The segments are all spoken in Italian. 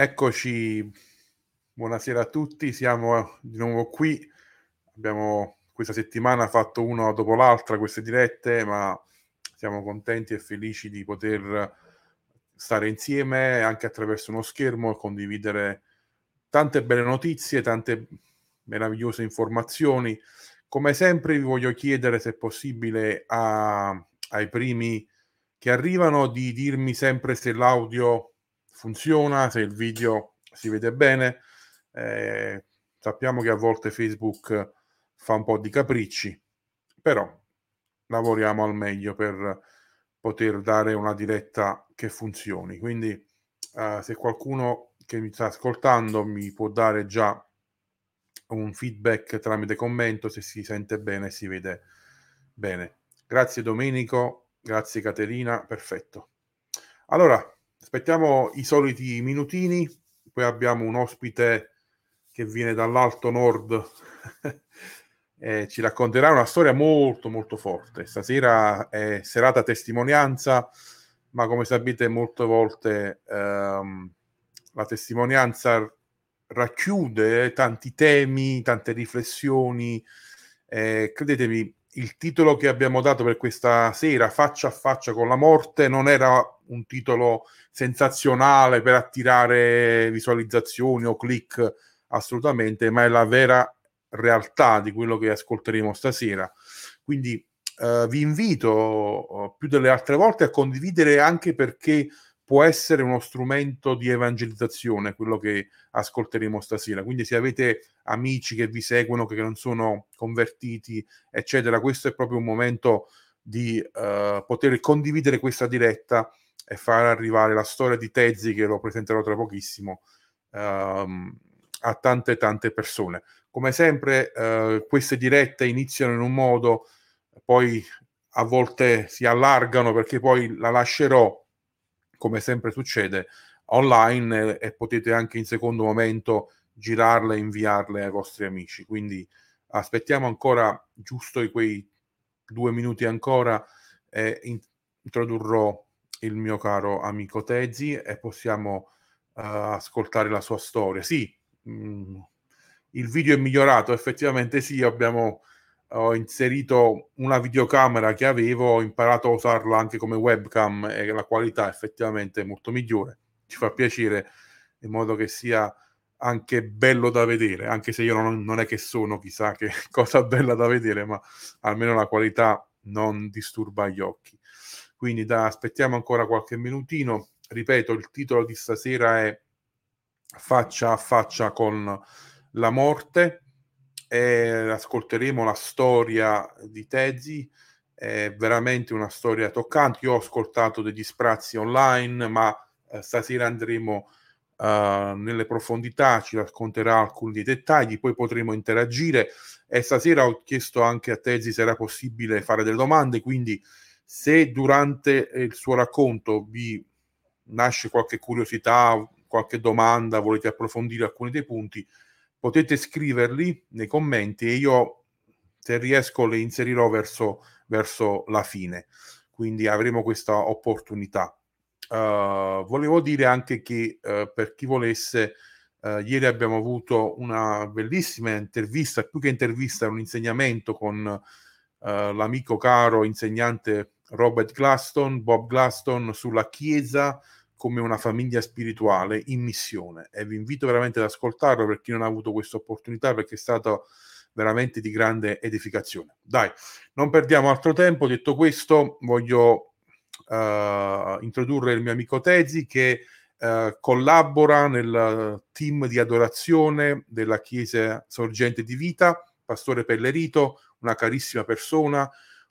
Eccoci, buonasera a tutti, siamo di nuovo qui. Abbiamo questa settimana fatto una dopo l'altra queste dirette, ma siamo contenti e felici di poter stare insieme anche attraverso uno schermo e condividere tante belle notizie, tante meravigliose informazioni. Come sempre vi voglio chiedere se è possibile a, ai primi che arrivano di dirmi sempre se l'audio funziona, se il video si vede bene. Eh, sappiamo che a volte Facebook fa un po' di capricci, però lavoriamo al meglio per poter dare una diretta che funzioni. Quindi eh, se qualcuno che mi sta ascoltando mi può dare già un feedback tramite commento se si sente bene e si vede bene. Grazie Domenico, grazie Caterina, perfetto. Allora, aspettiamo i soliti minutini, poi abbiamo un ospite che viene dall'alto nord e ci racconterà una storia molto molto forte. Stasera è serata testimonianza, ma come sapete molte volte ehm, la testimonianza racchiude tanti temi, tante riflessioni. Eh, credetemi, il titolo che abbiamo dato per questa sera, Faccia a faccia con la morte, non era un titolo sensazionale per attirare visualizzazioni o click, assolutamente, ma è la vera realtà di quello che ascolteremo stasera. Quindi eh, vi invito oh, più delle altre volte a condividere anche perché può essere uno strumento di evangelizzazione, quello che ascolteremo stasera. Quindi se avete amici che vi seguono, che non sono convertiti, eccetera, questo è proprio un momento di uh, poter condividere questa diretta e far arrivare la storia di Tezzi, che lo presenterò tra pochissimo, uh, a tante tante persone. Come sempre, uh, queste dirette iniziano in un modo, poi a volte si allargano perché poi la lascerò come sempre succede, online e potete anche in secondo momento girarle e inviarle ai vostri amici. Quindi aspettiamo ancora giusto quei due minuti ancora e introdurrò il mio caro amico Tezzi e possiamo uh, ascoltare la sua storia. Sì, mh, mm, il video è migliorato, effettivamente sì, abbiamo ho inserito una videocamera che avevo, ho imparato a usarla anche come webcam e la qualità effettivamente è molto migliore. Ci fa piacere in modo che sia anche bello da vedere, anche se io non, non è che sono chissà che cosa bella da vedere, ma almeno la qualità non disturba gli occhi. Quindi da, aspettiamo ancora qualche minutino. Ripeto, il titolo di stasera è Faccia a faccia con la morte e ascolteremo la storia di Tezzi, è veramente una storia toccante. Io ho ascoltato degli sprazzi online, ma eh, stasera andremo uh, nelle profondità, ci racconterà alcuni dettagli, poi potremo interagire. E stasera ho chiesto anche a Tezzi se era possibile fare delle domande, quindi se durante il suo racconto vi nasce qualche curiosità, qualche domanda, volete approfondire alcuni dei punti, potete scriverli nei commenti e io se riesco le inserirò verso, verso la fine. Quindi avremo questa opportunità. Uh, volevo dire anche che uh, per chi volesse uh, ieri abbiamo avuto una bellissima intervista più che intervista un insegnamento con l'amico caro insegnante Robert Glaston Bob Glaston sulla chiesa come una famiglia spirituale in missione. E vi invito veramente ad ascoltarlo per chi non ha avuto questa opportunità perché è stato veramente di grande edificazione. Dai, non perdiamo altro tempo, detto questo voglio uh, introdurre il mio amico Tezi che uh, collabora nel team di adorazione della Chiesa Sorgente di Vita, Pastore Pellerito, una carissima persona,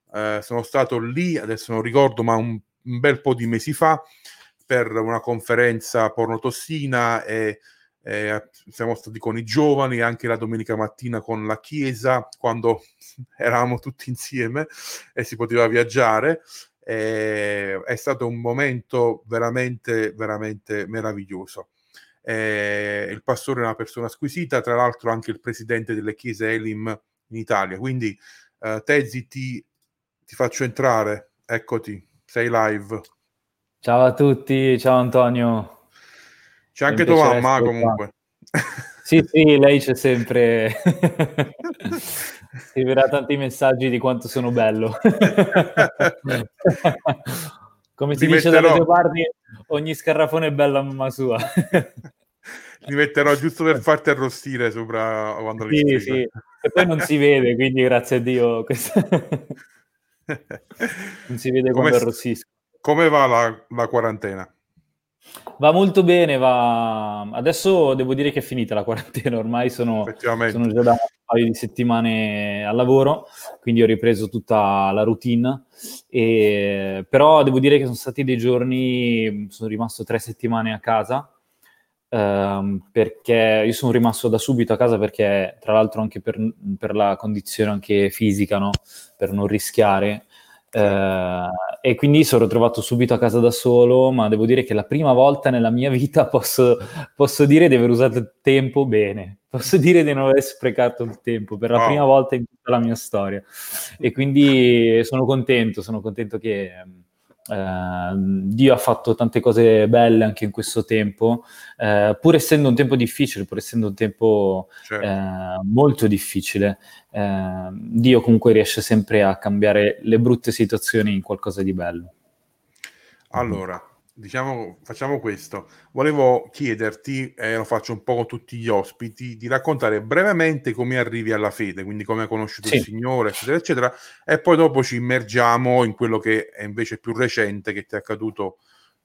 uh, sono stato lì, adesso non ricordo, ma un, un bel po' di mesi fa, per una conferenza pornotossina e, e siamo stati con i giovani anche la domenica mattina con la chiesa quando eravamo tutti insieme e si poteva viaggiare. E, è stato un momento veramente veramente meraviglioso. E il pastore è una persona squisita tra l'altro anche il presidente delle chiese Elim in Italia. Quindi uh, Tezzi ti, ti faccio entrare. Eccoti sei live Ciao a tutti, ciao Antonio. C'è anche tua mamma comunque. Sì, sì, lei c'è sempre. Scriverà tanti messaggi di quanto sono bello. Come si Ti dice metterò... dalle tue parti, ogni scarrafone è bella mamma sua. Li metterò giusto per farti arrostire sopra quando li Sì, sì, e poi non si vede, quindi grazie a Dio non si vede come, come arrossisco. Come va la, la quarantena? Va molto bene, va... adesso devo dire che è finita la quarantena, ormai sono, sono già da un paio di settimane al lavoro, quindi ho ripreso tutta la routine, e... però devo dire che sono stati dei giorni, sono rimasto tre settimane a casa, ehm, perché io sono rimasto da subito a casa perché tra l'altro anche per, per la condizione anche fisica, no? per non rischiare, eh, e quindi sono trovato subito a casa da solo, ma devo dire che la prima volta nella mia vita posso, posso dire di aver usato il tempo bene, posso dire di non aver sprecato il tempo per la wow. prima volta in tutta la mia storia. E quindi sono contento, sono contento che eh, Dio ha fatto tante cose belle anche in questo tempo, eh, pur essendo un tempo difficile, pur essendo un tempo certo. eh, molto difficile, eh, Dio comunque riesce sempre a cambiare le brutte situazioni in qualcosa di bello. Allora, diciamo, facciamo questo. Volevo chiederti, e lo faccio un po' con tutti gli ospiti, di raccontare brevemente come arrivi alla fede, quindi come hai conosciuto sì. il Signore, eccetera, eccetera, e poi dopo ci immergiamo in quello che è invece più recente, che ti è accaduto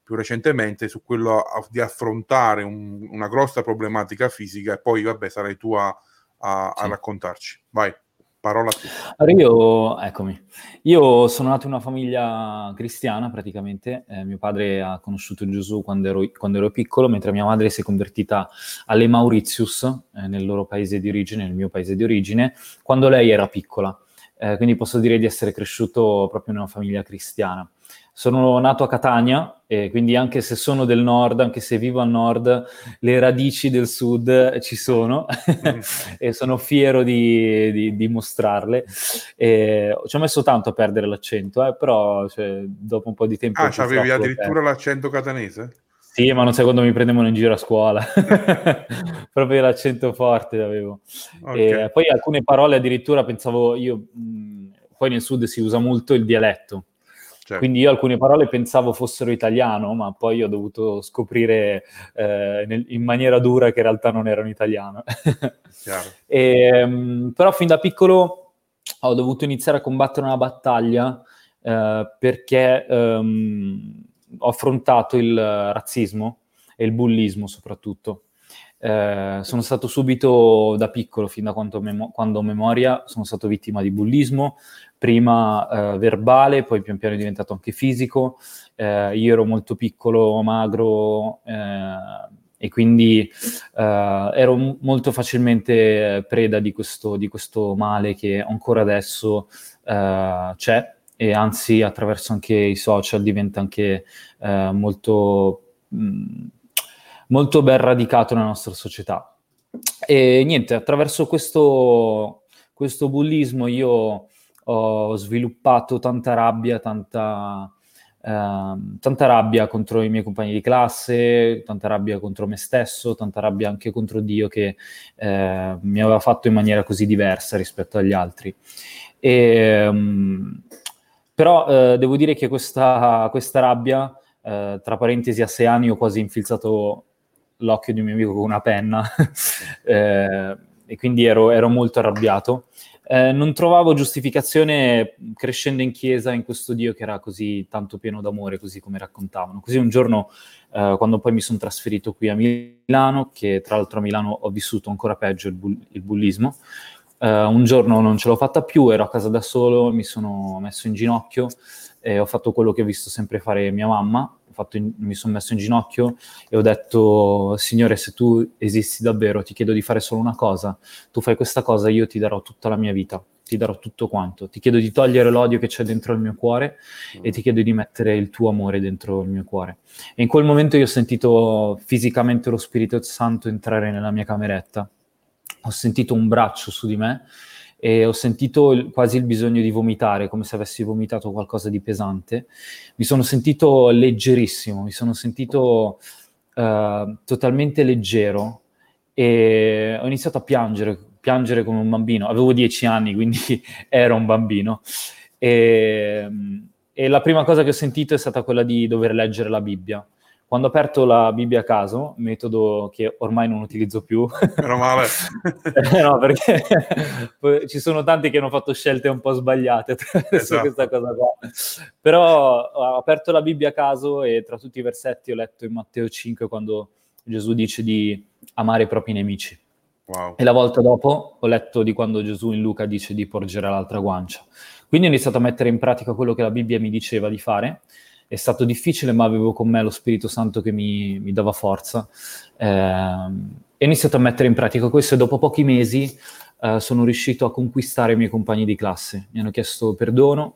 più recentemente, su quello di affrontare un, una grossa problematica fisica, e poi, vabbè, sarai tu a, a, sì. a raccontarci. Vai. Parola a te. Allora io, eccomi, io sono nato in una famiglia cristiana praticamente, eh, mio padre ha conosciuto Gesù quando ero, quando ero, piccolo, mentre mia madre si è convertita alle Mauritius, eh, nel loro paese di origine, nel mio paese di origine, quando lei era piccola. Eh, quindi posso dire di essere cresciuto proprio in una famiglia cristiana. Sono nato a Catania e quindi anche se sono del nord, anche se vivo al nord, le radici del sud ci sono mm. e sono fiero di, di, di mostrarle. E ci ho messo tanto a perdere l'accento, eh, però cioè, dopo un po' di tempo... Ah, avevi addirittura l'accento catanese? Sì, ma non sai quando mi prendevano in giro a scuola. Proprio l'accento forte avevo. Okay. poi alcune parole addirittura pensavo io... Mh, poi nel sud si usa molto il dialetto Certo. Quindi io alcune parole pensavo fossero italiano, ma poi ho dovuto scoprire eh, nel, in maniera dura che in realtà non erano italiano. e, um, però fin da piccolo ho dovuto iniziare a combattere una battaglia eh, perché um, ho affrontato il razzismo e il bullismo soprattutto. Eh, sono stato subito da piccolo, fin da quando, memo- quando ho memoria, sono stato vittima di bullismo, prima eh, verbale, poi pian piano è diventato anche fisico. Eh, io ero molto piccolo, magro eh, e quindi eh, ero m- molto facilmente preda di questo, di questo, male che ancora adesso c'è e anzi attraverso anche i social diventa anche molto... Mh, molto ben radicato nella nostra società. E niente, attraverso questo, questo bullismo io ho sviluppato tanta rabbia, tanta, eh, tanta rabbia contro i miei compagni di classe, tanta rabbia contro me stesso, tanta rabbia anche contro Dio che eh, mi aveva fatto in maniera così diversa rispetto agli altri. E, um, però eh, devo dire che questa, questa rabbia, eh, tra parentesi a sei anni ho quasi infilzato l'occhio di un mio amico con una penna eh, e quindi ero, ero molto arrabbiato. Eh, non trovavo giustificazione crescendo in chiesa in questo Dio che era così tanto pieno d'amore, così come raccontavano. Così un giorno, eh, quando poi mi sono trasferito qui a Milano, che tra l'altro a Milano ho vissuto ancora peggio il, bull- il bullismo, eh, un giorno non ce l'ho fatta più, ero a casa da solo, mi sono messo in ginocchio e ho fatto quello che ho visto sempre fare mia mamma, in, mi sono messo in ginocchio e ho detto, Signore, se tu esisti davvero, ti chiedo di fare solo una cosa, tu fai questa cosa, io ti darò tutta la mia vita, ti darò tutto quanto, ti chiedo di togliere l'odio che c'è dentro il mio cuore e ti chiedo di mettere il tuo amore dentro il mio cuore. E in quel momento io ho sentito fisicamente lo Spirito Santo entrare nella mia cameretta, ho sentito un braccio su di me e ho sentito il, quasi il bisogno di vomitare, come se avessi vomitato qualcosa di pesante. Mi sono sentito leggerissimo, mi sono sentito uh, totalmente leggero e ho iniziato a piangere, piangere come un bambino. Avevo dieci anni, quindi ero un bambino. E, e la prima cosa che ho sentito è stata quella di dover leggere la Bibbia. Quando ho aperto la Bibbia a caso, metodo che ormai non utilizzo più. Meno male. no, perché ci sono tanti che hanno fatto scelte un po' sbagliate esatto. questa cosa qua. Però ho aperto la Bibbia a caso e tra tutti i versetti ho letto in Matteo 5 quando Gesù dice di amare i propri nemici. Wow. E la volta dopo ho letto di quando Gesù in Luca dice di porgere l'altra guancia. Quindi ho iniziato a mettere in pratica quello che la Bibbia mi diceva di fare è stato difficile, ma avevo con me lo Spirito Santo che mi, mi dava forza. Eh, e ho iniziato a mettere in pratica questo e dopo pochi mesi eh, sono riuscito a conquistare i miei compagni di classe. Mi hanno chiesto perdono,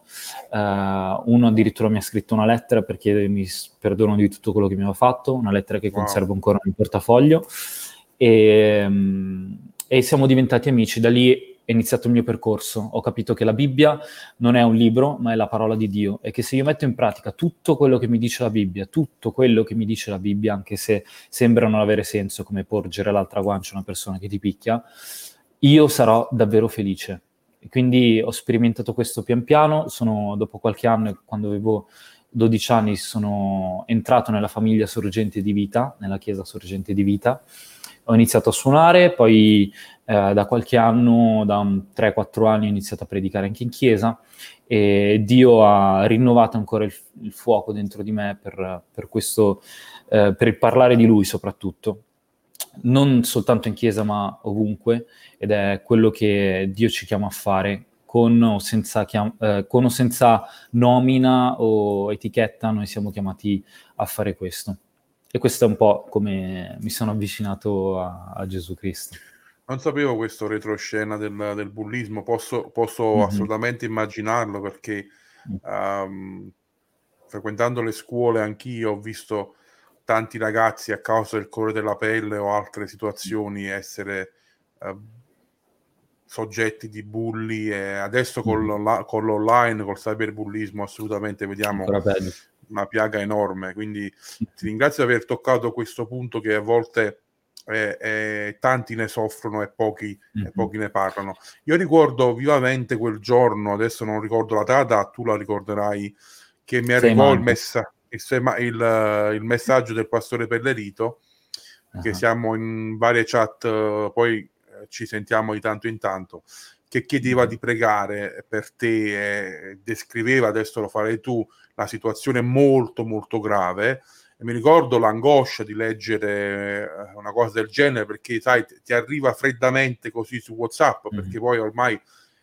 eh, uno addirittura mi ha scritto una lettera per chiedermi perdono di tutto quello che mi aveva fatto, una lettera che wow. conservo ancora nel portafoglio. E, e siamo diventati amici. Da lì è iniziato il mio percorso. Ho capito che la Bibbia non è un libro, ma è la parola di Dio e che se io metto in pratica tutto quello che mi dice la Bibbia, tutto quello che mi dice la Bibbia, anche se sembra non avere senso, come porgere l'altra guancia a una persona che ti picchia, io sarò davvero felice. E quindi ho sperimentato questo pian piano, sono dopo qualche anno, quando avevo 12 anni, sono entrato nella famiglia sorgente di vita, nella chiesa sorgente di vita, ho iniziato a suonare, poi eh, da qualche anno, da 3-4 anni, ho iniziato a predicare anche in chiesa e Dio ha rinnovato ancora il, il fuoco dentro di me per, per questo, eh, per parlare di Lui soprattutto. Non soltanto in chiesa, ma ovunque, ed è quello che Dio ci chiama a fare con o chiam- eh, con o senza nomina o etichetta, noi siamo chiamati a fare questo. E questo è un po' come mi sono avvicinato a, a Gesù Cristo. Non sapevo questo retroscena del, del bullismo, posso, posso mm-hmm. assolutamente immaginarlo perché um, frequentando le scuole anch'io ho visto tanti ragazzi a causa del colore della pelle o altre situazioni essere uh, soggetti di bulli e adesso con, mm-hmm. con l'online, col cyberbullismo assolutamente vediamo una piaga enorme. Quindi ti ringrazio di aver toccato questo punto che a volte eh, eh, tanti ne soffrono e pochi, mm-hmm. e pochi, ne parlano. Io ricordo vivamente quel giorno, adesso non ricordo la data, tu la ricorderai, che mi arrivò il, messa- il, sema- il, il, messaggio del pastore Pellerito, uh-huh. che siamo in varie chat, poi eh, ci sentiamo di tanto in tanto, che chiedeva di pregare per te e descriveva, adesso lo farei tu, la situazione molto molto grave e mi ricordo l'angoscia di leggere eh, una cosa del genere perché sai ti arriva freddamente così su WhatsApp mm-hmm. perché poi ormai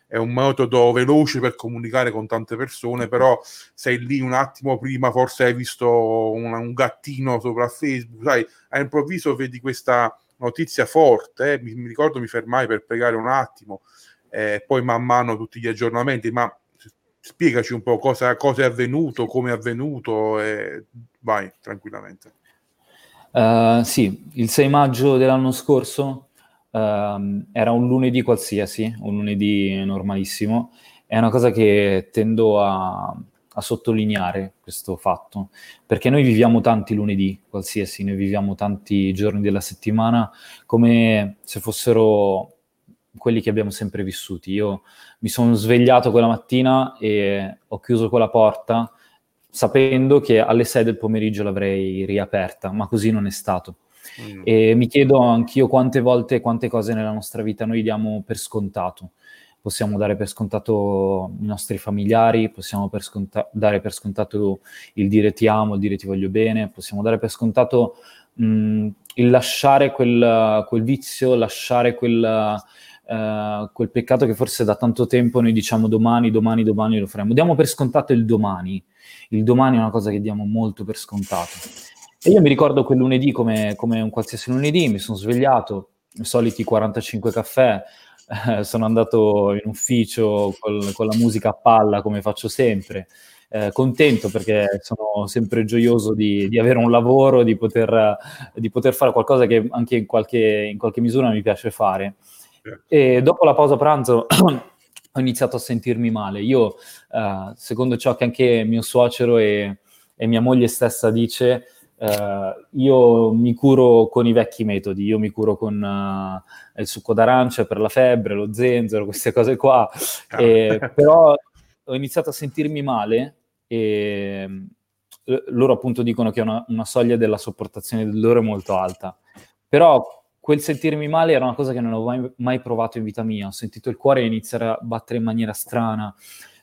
è un metodo veloce per comunicare con tante persone, però sei lì un attimo prima, forse hai visto un, un gattino sopra Facebook, sai, all'improvviso vedi questa notizia forte, eh? mi, mi, ricordo mi fermai per pregare un attimo, eh, poi man mano tutti gli aggiornamenti, ma spiegaci un po' cosa, cosa è avvenuto, come è avvenuto e vai tranquillamente. Uh, sì, il 6 maggio dell'anno scorso uh, era un lunedì qualsiasi, un lunedì normalissimo. È una cosa che tendo a, a, sottolineare questo fatto, perché noi viviamo tanti lunedì qualsiasi, noi viviamo tanti giorni della settimana come se fossero quelli che abbiamo sempre vissuti. Io mi sono svegliato quella mattina e ho chiuso quella porta sapendo che alle 6 del pomeriggio l'avrei riaperta, ma così non è stato. Mm. E mi chiedo anch'io quante volte, quante cose nella nostra vita noi diamo per scontato. Possiamo dare per scontato i nostri familiari, possiamo per sconta- dare per scontato il dire ti amo, il dire ti voglio bene, possiamo dare per scontato mh, mm, il lasciare quel, quel vizio, lasciare quel, Uh, quel peccato che forse da tanto tempo noi diciamo domani, domani, domani lo faremo. Diamo per scontato il domani. Il domani è una cosa che diamo molto per scontato. E io mi ricordo quel lunedì come, come un qualsiasi lunedì, mi sono svegliato, i soliti 45 caffè, eh, sono andato in ufficio col, con la musica a palla come faccio sempre. Eh, contento perché sono sempre gioioso di, di avere un lavoro, di poter, di poter, fare qualcosa che anche in qualche, in qualche misura mi piace fare. E dopo la pausa pranzo ho iniziato a sentirmi male. Io, uh, secondo ciò che anche mio suocero e, e, mia moglie stessa dice, Uh, io mi curo con i vecchi metodi, io mi curo con uh, il succo d'arancia per la febbre, lo zenzero, queste cose qua, e, però ho iniziato a sentirmi male e loro appunto dicono che una, una soglia della sopportazione del dolore molto alta, però quel sentirmi male era una cosa che non avevo mai, mai provato in vita mia, ho sentito il cuore iniziare a battere in maniera strana,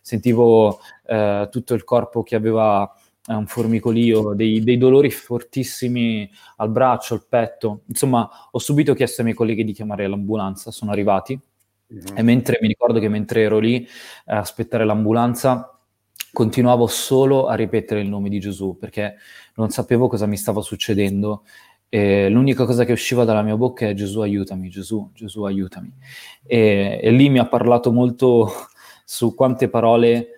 sentivo uh, tutto il corpo che aveva è un formicolio, dei, dei, dolori fortissimi al braccio, al petto. Insomma, ho subito chiesto ai miei colleghi di chiamare l'ambulanza, sono arrivati. Mm-hmm. E mentre mi ricordo che mentre ero lì a aspettare l'ambulanza, continuavo solo a ripetere il nome di Gesù perché non sapevo cosa mi stava succedendo. E l'unica cosa che usciva dalla mia bocca è Gesù aiutami, Gesù, Gesù aiutami. E, e lì mi ha parlato molto su quante parole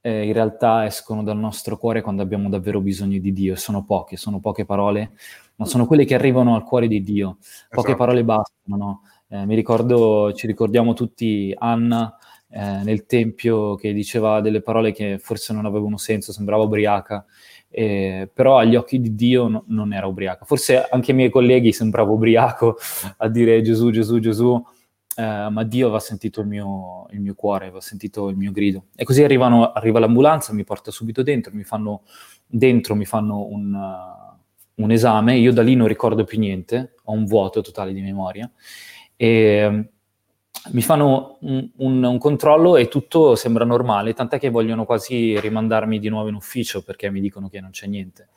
eh, in realtà escono dal nostro cuore quando abbiamo davvero bisogno di Dio. Sono poche, sono poche parole, ma sono quelle che arrivano al cuore di Dio. Poche esatto. parole bastano, no? eh, mi ricordo, ci ricordiamo tutti Anna eh, nel Tempio che diceva delle parole che forse non avevano senso, sembrava ubriaca. Eh, però agli occhi di Dio no, non era ubriaca. Forse anche ai miei colleghi sembrava ubriaco a dire Gesù, Gesù, Gesù, eh, ma Dio aveva sentito il mio, il mio, cuore, aveva sentito il mio grido. E così arrivano, arriva l'ambulanza, mi porta subito dentro, mi fanno, dentro mi fanno un, uh, un, esame, io da lì non ricordo più niente, ho un vuoto totale di memoria, e mi fanno un, un, un, controllo e tutto sembra normale, tant'è che vogliono quasi rimandarmi di nuovo in ufficio perché mi dicono che non c'è niente.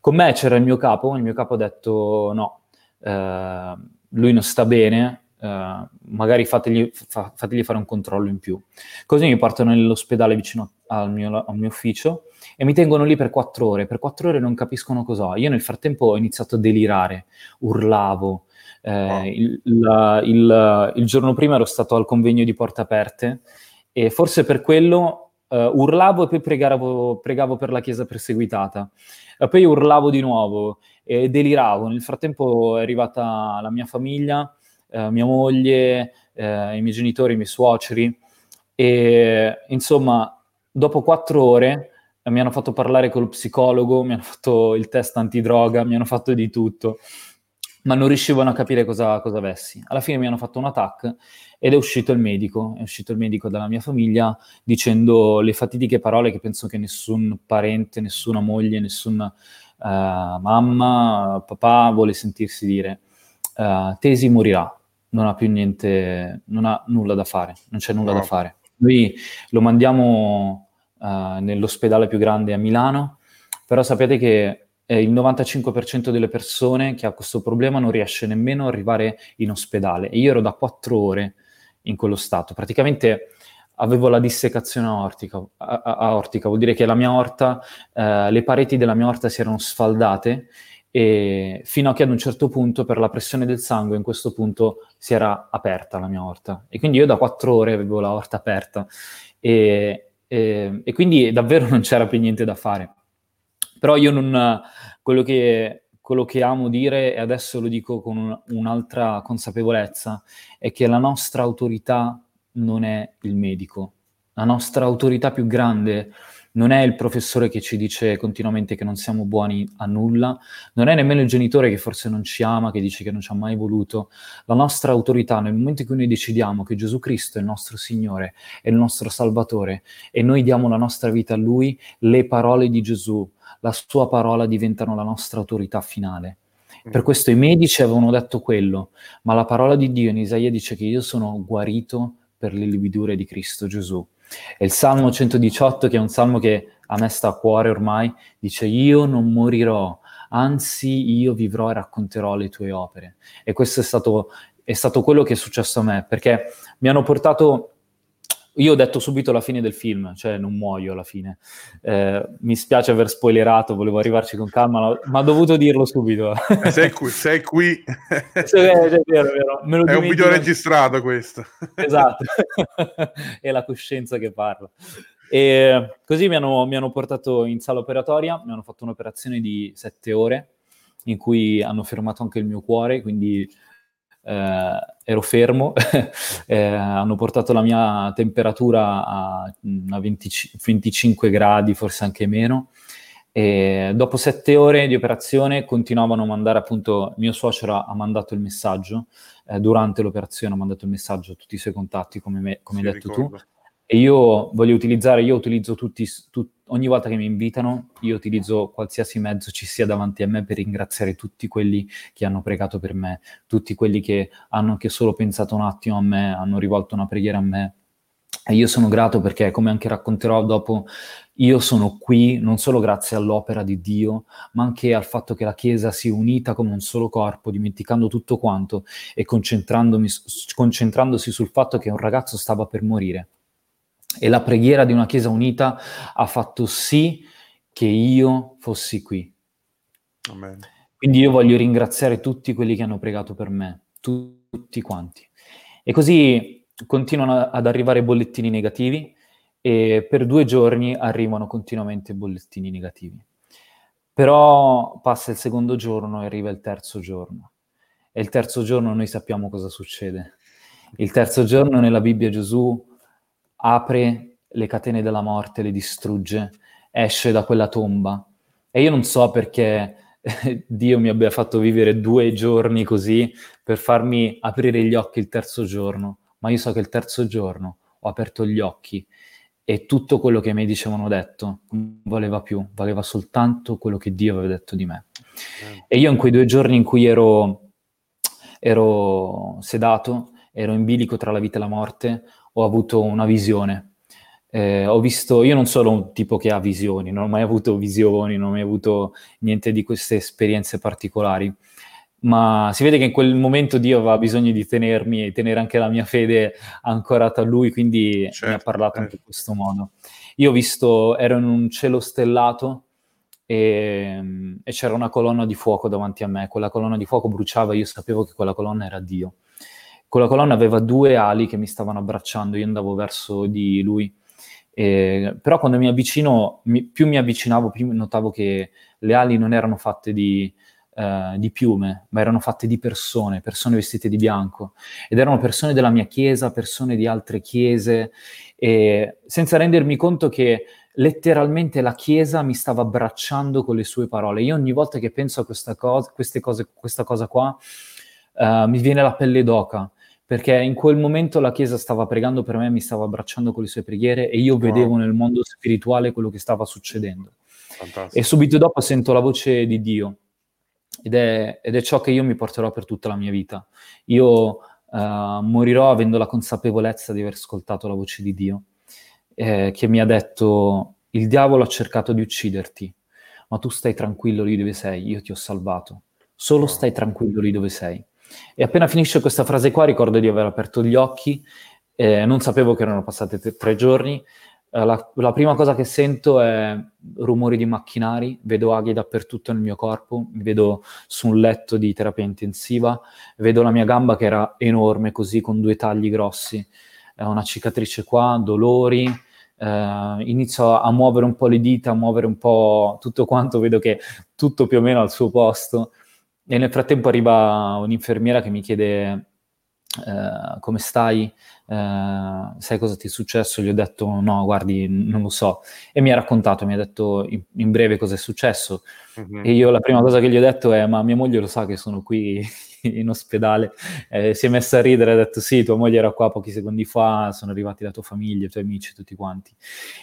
Con me c'era il mio capo, il mio capo ha detto no, eh, lui non sta bene, Uh, magari fategli, fa, fategli, fare un controllo in più. Così mi portano nell'ospedale vicino al mio, al mio, ufficio e mi tengono lì per quattro ore. Per quattro ore non capiscono cosa Io nel frattempo ho iniziato a delirare, urlavo. Eh, il, la, il, il, giorno prima ero stato al convegno di Porte Aperte e forse per quello uh, urlavo e poi pregavo, pregavo, per la Chiesa perseguitata. E poi urlavo di nuovo e deliravo. Nel frattempo è arrivata la mia famiglia eh, mia moglie, eh, i miei genitori, i miei suoceri. E insomma, dopo quattro ore eh, mi hanno fatto parlare con lo psicologo, mi hanno fatto il test antidroga, mi hanno fatto di tutto, ma non riuscivano a capire cosa, cosa avessi. Alla fine mi hanno fatto un attacco ed è uscito il medico, è uscito il medico dalla mia famiglia dicendo le fatidiche parole che penso che nessun parente, nessuna moglie, nessuna uh, mamma, papà vuole sentirsi dire. Uh, Tesi morirà, non ha più niente, non ha nulla da fare, non c'è nulla no. da fare. Noi lo mandiamo uh, nell'ospedale più grande a Milano, però sapete che eh, il 95% delle persone che ha questo problema non riesce nemmeno ad arrivare in ospedale. E io ero da quattro ore in quello stato. Praticamente avevo la dissecazione aortica, aortica vuol dire che la mia orta, eh, le pareti della mia orta si erano sfaldate e fino a che ad un certo punto per la pressione del sangue in questo punto si era aperta la mia orta e quindi io da quattro ore avevo la orta aperta e, e, e quindi davvero non c'era più niente da fare però io non quello che, quello che amo dire e adesso lo dico con un, un'altra consapevolezza è che la nostra autorità non è il medico la nostra autorità più grande non è il professore che ci dice continuamente che non siamo buoni a nulla, non è nemmeno il genitore che forse non ci ama, che dice che non ci ha mai voluto. La nostra autorità nel momento in cui noi decidiamo che Gesù Cristo è il nostro Signore, è il nostro Salvatore e noi diamo la nostra vita a Lui, le parole di Gesù, la sua parola diventano la nostra autorità finale. Per questo i medici avevano detto quello, ma la parola di Dio in Isaia dice che io sono guarito per le lividure di Cristo Gesù. E il Salmo 118, che è un salmo che a me sta a cuore ormai, dice io non morirò, anzi io vivrò e racconterò le tue opere. E questo è stato, è stato quello che è successo a me, perché mi hanno portato io ho detto subito la fine del film, cioè non muoio alla fine. Eh, mi spiace aver spoilerato, volevo arrivarci con calma, ma ho dovuto dirlo subito. Eh, sei qui. Sei qui. Sì, è, vero, vero. è un video registrato questo. Esatto, è la coscienza che parla. E così mi hanno, mi hanno portato in sala operatoria, mi hanno fatto un'operazione di sette ore in cui hanno fermato anche il mio cuore, quindi eh, ero fermo, eh, hanno portato la mia temperatura a, a 20, 25 gradi, forse anche meno, E dopo sette ore di operazione continuavano a mandare appunto, mio suocero ha mandato il messaggio, eh, durante l'operazione ha mandato il messaggio a tutti i suoi contatti, come, me, come hai detto ricordo. tu, e io voglio utilizzare, io utilizzo tutti, tu, ogni volta che mi invitano, io utilizzo qualsiasi mezzo ci sia davanti a me per ringraziare tutti quelli che hanno pregato per me, tutti quelli che hanno anche solo pensato un attimo a me, hanno rivolto una preghiera a me, e io sono grato perché, come anche racconterò dopo, io sono qui non solo grazie all'opera di Dio, ma anche al fatto che la Chiesa sia unita come un solo corpo, dimenticando tutto quanto e concentrandosi sul fatto che un ragazzo stava per morire. E la preghiera di una Chiesa unita ha fatto sì che io fossi qui. Amen. Quindi io voglio ringraziare tutti quelli che hanno pregato per me, tutti quanti. E così continuano ad arrivare bollettini negativi e per due giorni arrivano continuamente bollettini negativi. Però passa il secondo giorno e arriva il terzo giorno. E il terzo giorno noi sappiamo cosa succede. Il terzo giorno nella Bibbia Gesù apre le catene della morte, le distrugge, esce da quella tomba. E io non so perché Dio mi abbia fatto vivere due giorni così per farmi aprire gli occhi il terzo giorno ma io so che il terzo giorno ho aperto gli occhi e tutto quello che mi dicevano detto non valeva più, valeva soltanto quello che Dio aveva detto di me. E io in quei due giorni in cui ero, ero sedato, ero in bilico tra la vita e la morte, ho avuto una visione. Eh, ho visto, io non sono un tipo che ha visioni, non ho mai avuto visioni, non ho mai avuto niente di queste esperienze particolari ma si vede che in quel momento Dio aveva bisogno di tenermi e tenere anche la mia fede ancorata a Lui, quindi certo, mi ha certo, parlato certo. anche in questo modo. Io ho visto, ero in un cielo stellato e, e, c'era una colonna di fuoco davanti a me, quella colonna di fuoco bruciava, io sapevo che quella colonna era Dio. Quella colonna aveva due ali che mi stavano abbracciando, io andavo verso di Lui. E, però quando mi avvicino, mi, più mi avvicinavo, più notavo che le ali non erano fatte di eh, di piume, ma erano fatte di persone, persone vestite di bianco. Ed erano persone della mia chiesa, persone di altre chiese, e senza rendermi conto che letteralmente la chiesa mi stava abbracciando con le sue parole. Io ogni volta che penso a questa cosa, queste cose, questa cosa qua, uh, mi viene la pelle d'oca perché in quel momento la Chiesa stava pregando per me, mi stava abbracciando con le sue preghiere e io wow. vedevo nel mondo spirituale quello che stava succedendo. Fantastico. E subito dopo sento la voce di Dio ed è, ed è, ciò che io mi porterò per tutta la mia vita. Io uh, morirò avendo la consapevolezza di aver ascoltato la voce di Dio, eh, che mi ha detto, il diavolo ha cercato di ucciderti, ma tu stai tranquillo lì dove sei, io ti ho salvato. Solo stai tranquillo lì dove sei. E appena finisce questa frase qua ricordo di aver aperto gli occhi, eh, non sapevo che erano passati t- tre giorni, eh, la, la, prima cosa che sento è rumori di macchinari, vedo aghi dappertutto nel mio corpo, mi vedo su un letto di terapia intensiva, vedo la mia gamba che era enorme così con due tagli grossi, eh, una cicatrice qua, dolori, eh, inizio a muovere un po' le dita, a muovere un po' tutto quanto, vedo che tutto più o meno al suo posto e nel frattempo arriva un'infermiera che mi chiede eh, come stai? Uh, sai cosa ti è successo? Gli ho detto no, guardi, non lo so. E mi ha raccontato, mi ha detto in, in breve cosa è successo. Uh-huh. E io la prima cosa che gli ho detto è ma mia moglie lo sa che sono qui in ospedale. Eh, si è messa a ridere, ha detto sì, tua moglie era qua pochi secondi fa, sono arrivati la tua famiglia, i tuoi amici, tutti quanti.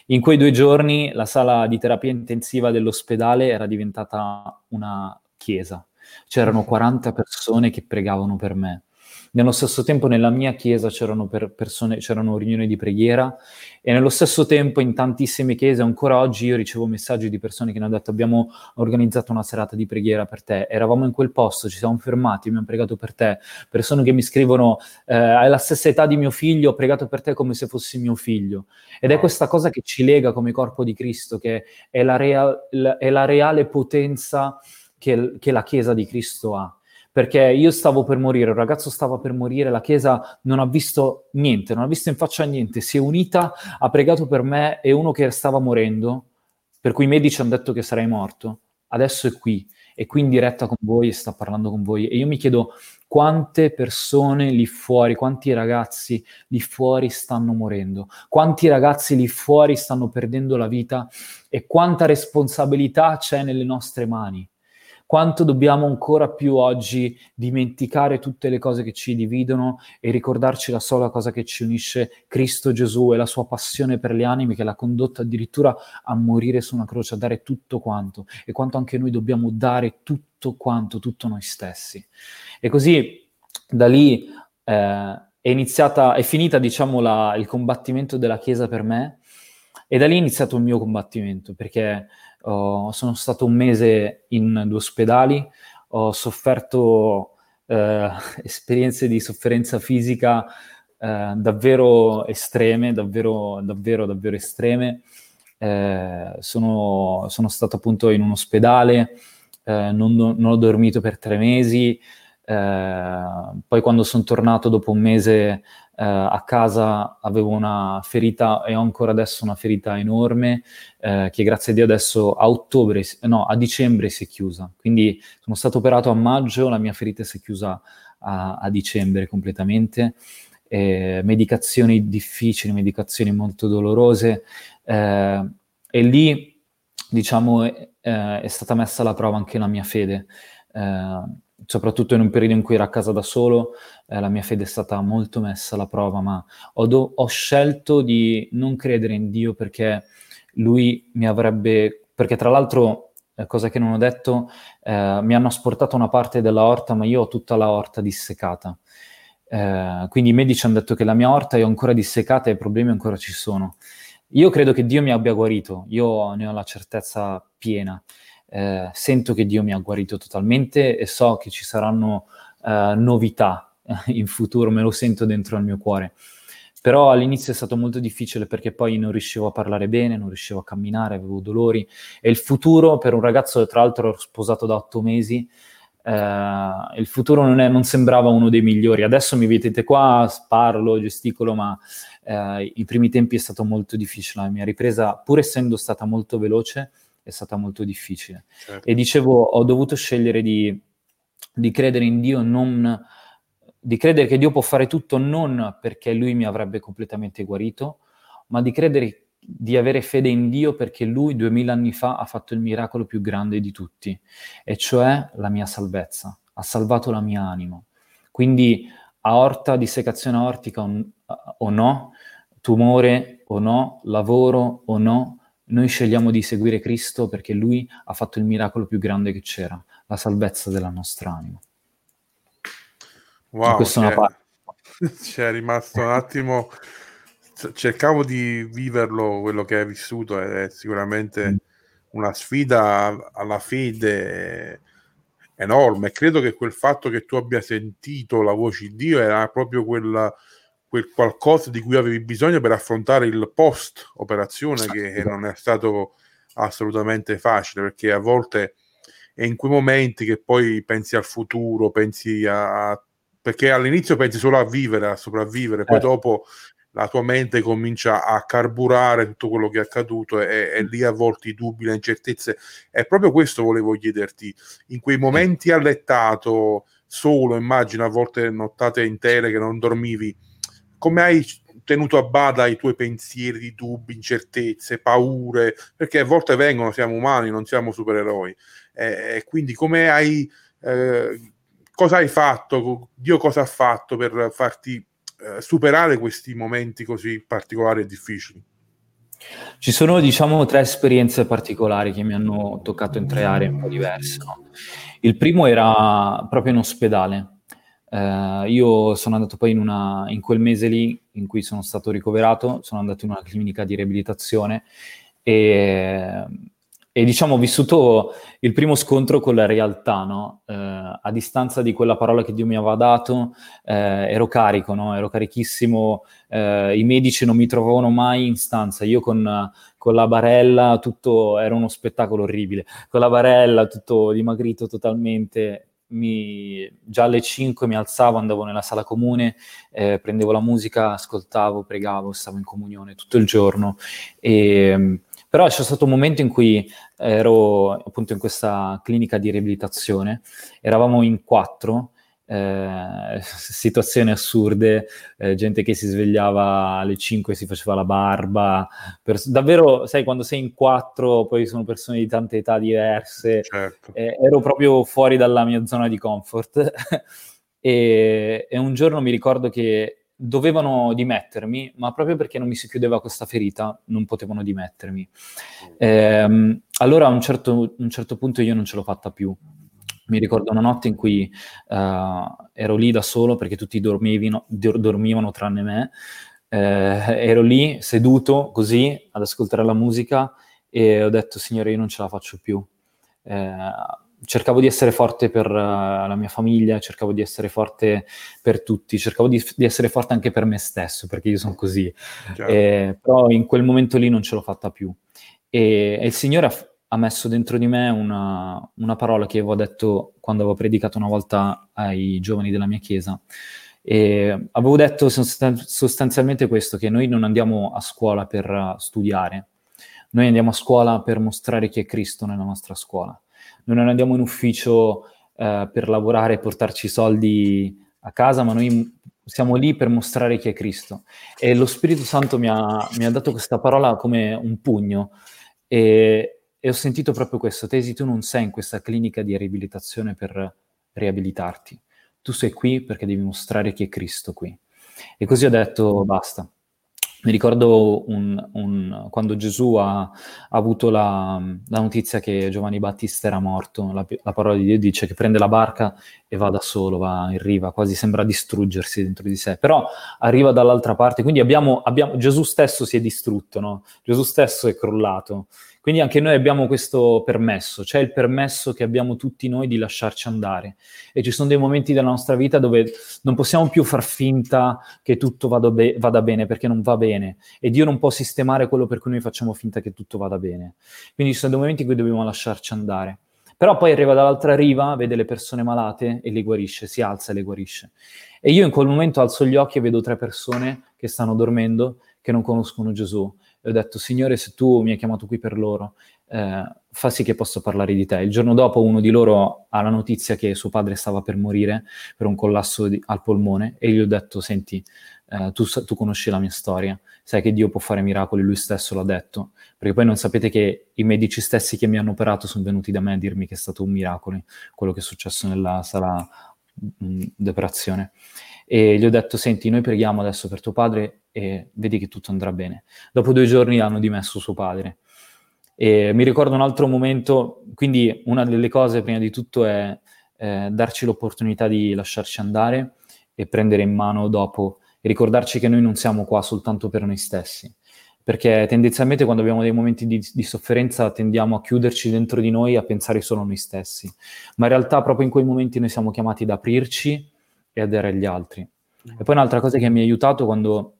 In quei due giorni la sala di terapia intensiva dell'ospedale era diventata una chiesa. C'erano 40 persone che pregavano per me. Nello stesso tempo nella mia chiesa c'erano per persone, c'erano riunioni di preghiera e nello stesso tempo in tantissime chiese ancora oggi io ricevo messaggi di persone che mi hanno detto abbiamo organizzato una serata di preghiera per te, eravamo in quel posto, ci siamo fermati, abbiamo pregato per te, persone che mi scrivono eh, hai la stessa età di mio figlio, ho pregato per te come se fossi mio figlio. Ed è questa cosa che ci lega come corpo di Cristo, che è la, rea- è la reale potenza che, che la Chiesa di Cristo ha perché io stavo per morire, un ragazzo stava per morire, la Chiesa non ha visto niente, non ha visto in faccia niente, si è unita, ha pregato per me e uno che stava morendo, per cui i medici hanno detto che sarei morto, adesso è qui è qui in diretta con voi e sta parlando con voi. E io mi chiedo quante persone lì fuori, quanti ragazzi lì fuori stanno morendo, quanti ragazzi lì fuori stanno perdendo la vita e quanta responsabilità c'è nelle nostre mani quanto dobbiamo ancora più oggi dimenticare tutte le cose che ci dividono e ricordarci la sola cosa che ci unisce, Cristo Gesù e la sua passione per le anime che l'ha condotta addirittura a morire su una croce, a dare tutto quanto e quanto anche noi dobbiamo dare tutto quanto, tutto noi stessi. E così da lì eh, è iniziata, è finita diciamo la, il combattimento della Chiesa per me e da lì è iniziato il mio combattimento perché Oh, sono stato un mese in due ospedali, ho sofferto eh, esperienze di sofferenza fisica eh, davvero estreme, davvero, davvero, davvero estreme. Eh, sono, sono, stato appunto in un ospedale, eh, non, non, ho dormito per tre mesi, eh, poi quando sono tornato dopo un mese eh, a casa avevo una ferita e ho ancora adesso una ferita enorme eh, che grazie a Dio adesso a ottobre, no, a dicembre si è chiusa. Quindi sono stato operato a maggio, la mia ferita si è chiusa a, a dicembre completamente. Eh, medicazioni difficili, medicazioni molto dolorose eh, e lì diciamo è stata messa alla prova anche la mia fede eh, soprattutto in un periodo in cui ero a casa da solo, eh, la mia fede è stata molto messa alla prova, ma ho, do- ho, scelto di non credere in Dio perché lui mi avrebbe, perché tra l'altro, eh, cosa che non ho detto, eh, mi hanno asportato una parte della orta, ma io ho tutta la orta dissecata. Eh, quindi i medici hanno detto che la mia orta è ancora dissecata e i problemi ancora ci sono. Io credo che Dio mi abbia guarito, io ne ho la certezza piena eh, sento che Dio mi ha guarito totalmente e so che ci saranno eh, novità in futuro, me lo sento dentro al mio cuore. Però all'inizio è stato molto difficile perché poi non riuscivo a parlare bene, non riuscivo a camminare, avevo dolori e il futuro per un ragazzo, tra l'altro ero sposato da otto mesi, eh, il futuro non, è, non, sembrava uno dei migliori. Adesso mi vedete qua, parlo, gesticolo, ma eh, i primi tempi è stato molto difficile. La mia ripresa, pur essendo stata molto veloce, è stata molto difficile. Certo. E dicevo, ho dovuto scegliere di, di credere in Dio, non, di credere che Dio può fare tutto non perché Lui mi avrebbe completamente guarito, ma di credere di avere fede in Dio perché Lui duemila anni fa ha fatto il miracolo più grande di tutti, e cioè la mia salvezza, ha salvato la mia anima. Quindi aorta, dissecazione aortica o, o no, tumore o no, lavoro o no, noi scegliamo di seguire Cristo perché Lui ha fatto il miracolo più grande che c'era, la salvezza della nostra anima. Wow, c'è, c'è rimasto un attimo, cercavo di viverlo quello che hai vissuto, è sicuramente mm. una sfida alla fede enorme. Credo che quel fatto che tu abbia sentito la voce di Dio era proprio quella quel qualcosa di cui avevi bisogno per affrontare il post operazione che non è stato assolutamente facile perché a volte è in quei momenti che poi pensi al futuro, pensi a perché all'inizio pensi solo a vivere, a sopravvivere, poi eh. dopo la tua mente comincia a carburare tutto quello che è accaduto e, e lì a volte i dubbi, le incertezze. E proprio questo volevo chiederti. In quei momenti allettato, solo, immagino a volte nottate intere che non dormivi, come hai tenuto a bada i tuoi pensieri di dubbi, incertezze, paure, perché a volte vengono, siamo umani, non siamo supereroi. E quindi come hai, eh, cosa hai fatto, Dio cosa ha fatto per farti eh, superare questi momenti così particolari e difficili? Ci sono, diciamo, tre esperienze particolari che mi hanno toccato in tre aree un po' diverse. No? Il primo era proprio in ospedale, Uh, io sono andato poi in, una, in, quel mese lì in cui sono stato ricoverato, sono andato in una clinica di riabilitazione e, e diciamo ho vissuto il primo scontro con la realtà, no? uh, a distanza di quella parola che Dio mi aveva dato, uh, ero carico, no? ero carichissimo, i medici non mi trovavano mai in stanza, io con, con la barella, tutto era uno spettacolo orribile, con la barella tutto dimagrito totalmente, mi, già alle 5 mi alzavo, andavo nella sala comune, eh, prendevo la musica, ascoltavo, pregavo, stavo in comunione tutto il giorno. E Però c'è stato un momento in cui ero appunto in questa clinica di riabilitazione, eravamo in quattro, eh, situazioni assurde, eh, gente che si svegliava alle 5 e si faceva la barba, pers- davvero, sai, quando sei in quattro, poi sono persone di tante età diverse, certo. eh, ero proprio fuori dalla mia zona di comfort e, e un giorno mi ricordo che dovevano dimettermi, ma proprio perché non mi si chiudeva questa ferita, non potevano dimettermi. Eh, allora a un certo, un certo, punto io non ce l'ho fatta più. Mi ricordo una notte in cui uh, ero lì da solo perché tutti dormivano, dormivano tranne me. Eh, ero lì seduto così ad ascoltare la musica e ho detto, Signore, io non ce la faccio più. Eh, cercavo di essere forte per uh, la mia famiglia, cercavo di essere forte per tutti, cercavo di, di essere forte anche per me stesso, perché io sono così. Eh, però in quel momento lì non ce l'ho fatta più. E, e il Signore ha, ha, messo dentro di me una, una, parola che avevo detto quando avevo predicato una volta ai giovani della mia chiesa. E avevo detto sostanzialmente questo, che noi non andiamo a scuola per studiare, noi andiamo a scuola per mostrare chi è Cristo nella nostra scuola noi non andiamo in ufficio eh, per lavorare e portarci soldi a casa, ma noi siamo lì per mostrare chi è Cristo. E lo Spirito Santo mi ha, mi ha dato questa parola come un pugno e, e, ho sentito proprio questo. Tesi, tu non sei in questa clinica di riabilitazione per riabilitarti. Tu sei qui perché devi mostrare chi è Cristo qui. E così ho detto basta. Mi ricordo un, un, quando Gesù ha, ha avuto la, la, notizia che Giovanni Battista era morto, la, la, parola di Dio dice che prende la barca e va da solo, va in riva, quasi sembra distruggersi dentro di sé, però arriva dall'altra parte, quindi abbiamo, abbiamo, Gesù stesso si è distrutto, no? Gesù stesso è crollato, quindi anche noi abbiamo questo permesso, c'è il permesso che abbiamo tutti noi di lasciarci andare. E ci sono dei momenti della nostra vita dove non possiamo più far finta che tutto vada, be- vada bene perché non va bene. E Dio non può sistemare quello per cui noi facciamo finta che tutto vada bene. Quindi ci sono dei momenti in cui dobbiamo lasciarci andare. Però poi arriva dall'altra riva, vede le persone malate e le guarisce, si alza e le guarisce. E io in quel momento alzo gli occhi e vedo tre persone che stanno dormendo, che non conoscono Gesù e ho detto, Signore, se tu mi hai chiamato qui per loro, eh, fa sì che posso parlare di te. Il giorno dopo uno di loro ha la notizia che suo padre stava per morire per un collasso di, al polmone e gli ho detto, senti, eh, tu, tu, conosci la mia storia, sai che Dio può fare miracoli, lui stesso l'ha detto, perché poi non sapete che i medici stessi che mi hanno operato sono venuti da me a dirmi che è stato un miracolo quello che è successo nella sala mh, mm, d'operazione. E gli ho detto, senti, noi preghiamo adesso per tuo padre e vedi che tutto andrà bene. Dopo due giorni hanno dimesso suo padre. E mi ricordo un altro momento, quindi una delle cose prima di tutto è eh, darci l'opportunità di lasciarci andare e prendere in mano dopo e ricordarci che noi non siamo qua soltanto per noi stessi, perché tendenzialmente quando abbiamo dei momenti di, di sofferenza tendiamo a chiuderci dentro di noi, a pensare solo a noi stessi, ma in realtà proprio in quei momenti noi siamo chiamati ad aprirci e a dare agli altri. E poi un'altra cosa che mi ha aiutato quando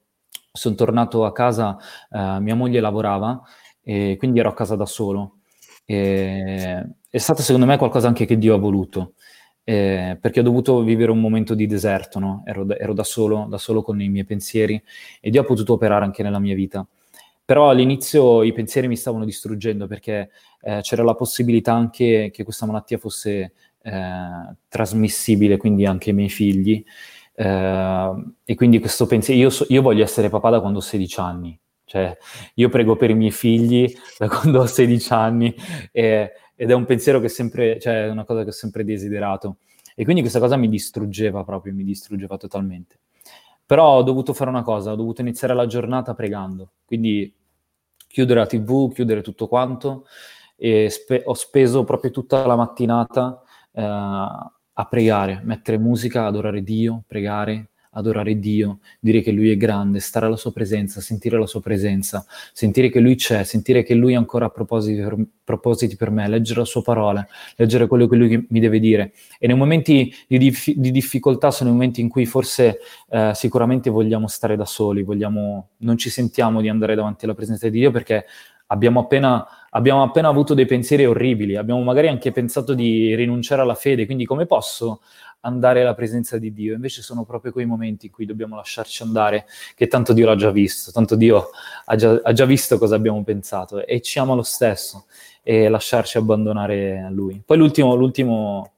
sono tornato a casa, eh, mia moglie lavorava e quindi ero a casa da solo. E, è stato secondo me qualcosa anche che Dio ha voluto, eh, perché ho dovuto vivere un momento di deserto, no? ero, da, ero da, solo, da solo con i miei pensieri e Dio ha potuto operare anche nella mia vita. Però all'inizio i pensieri mi stavano distruggendo perché eh, c'era la possibilità anche che questa malattia fosse eh, trasmissibile quindi anche ai miei figli. Eh, e quindi questo pensiero, io, so, io voglio essere papà da quando ho 16 anni, cioè io prego per i miei figli da quando ho 16 anni e, ed è un pensiero che sempre, cioè è una cosa che ho sempre desiderato. E quindi questa cosa mi distruggeva proprio, mi distruggeva totalmente. Però ho dovuto fare una cosa, ho dovuto iniziare la giornata pregando, quindi chiudere la tv, chiudere tutto quanto e spe- ho speso proprio tutta la mattinata eh, a pregare, mettere musica, adorare Dio, pregare, adorare Dio, dire che Lui è grande, stare alla Sua presenza, sentire la Sua presenza, sentire che Lui c'è, sentire che Lui ancora ha propositi per, propositi per me, leggere la Sua parola, leggere quello che Lui mi deve dire. E nei momenti di, dif- di difficoltà sono i momenti in cui forse eh, sicuramente vogliamo stare da soli, vogliamo, non ci sentiamo di andare davanti alla presenza di Dio perché abbiamo appena abbiamo appena avuto dei pensieri orribili, abbiamo magari anche pensato di rinunciare alla fede, quindi come posso andare alla presenza di Dio, invece sono proprio quei momenti in cui dobbiamo lasciarci andare, che tanto Dio l'ha già visto, tanto Dio ha già, ha già visto cosa abbiamo pensato e ci ama lo stesso e lasciarci abbandonare a Lui. Poi l'ultimo, l'ultimo,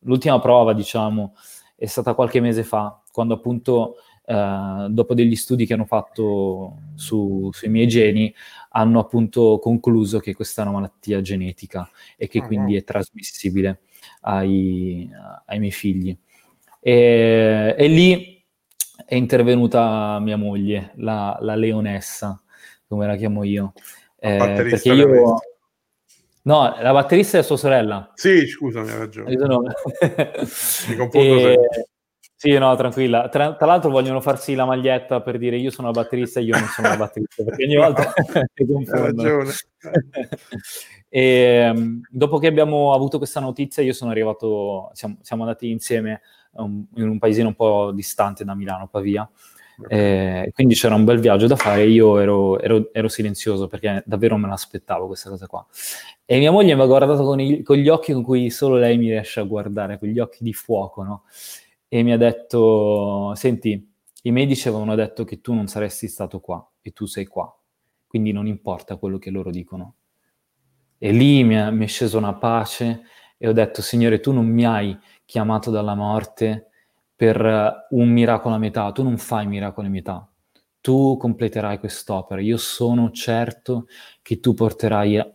l'ultima prova, diciamo, è stata qualche mese fa, quando appunto eh, dopo degli studi che hanno fatto su, sui miei geni, hanno appunto concluso che questa è una malattia genetica e che oh, quindi è trasmissibile ai, ai miei figli. E, e, lì è intervenuta mia moglie, la, la leonessa, come la chiamo io. Eh, perché io... No, la batterista è sua sorella. Sì, scusa, mi hai ragione. Mi confondo e... Sì, no, tranquilla. Tra, tra, l'altro vogliono farsi la maglietta per dire io sono la batterista e io non sono la batterista, perché ogni volta mi confondo. e, dopo che abbiamo avuto questa notizia, io sono arrivato, siamo, siamo andati insieme um, in un paesino un po' distante da Milano, Pavia. Eh, quindi c'era un bel viaggio da fare. Io ero, ero, ero, silenzioso perché davvero me l'aspettavo questa cosa qua. E mia moglie mi ha guardato con, i, con, gli occhi con cui solo lei mi riesce a guardare, con gli occhi di fuoco, no? E mi ha detto, senti, i medici avevano detto che tu non saresti stato qua e tu sei qua, quindi non importa quello che loro dicono. E lì mi, è, mi è scesa una pace e ho detto, Signore, tu non mi hai chiamato dalla morte per un miracolo a metà, tu non fai miracoli a metà, tu completerai quest'opera, io sono certo che tu porterai a,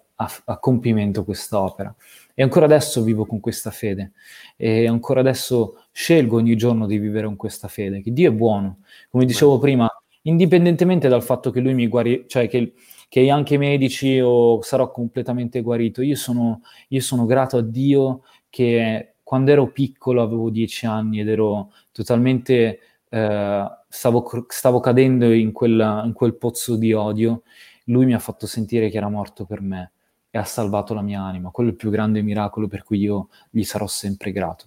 a compimento quest'opera. E ancora adesso vivo con questa fede. E ancora adesso scelgo ogni giorno di vivere con questa fede, che Dio è buono. Come dicevo prima, indipendentemente dal fatto che lui mi guarisca, cioè che, che, anche i medici o sarò completamente guarito, io sono, io sono grato a Dio che quando ero piccolo, avevo dieci anni ed ero totalmente, eh, stavo, stavo, cadendo in, quella, in quel pozzo di odio, lui mi ha fatto sentire che era morto per me e ha salvato la mia anima. Quello è il più grande miracolo per cui io gli sarò sempre grato.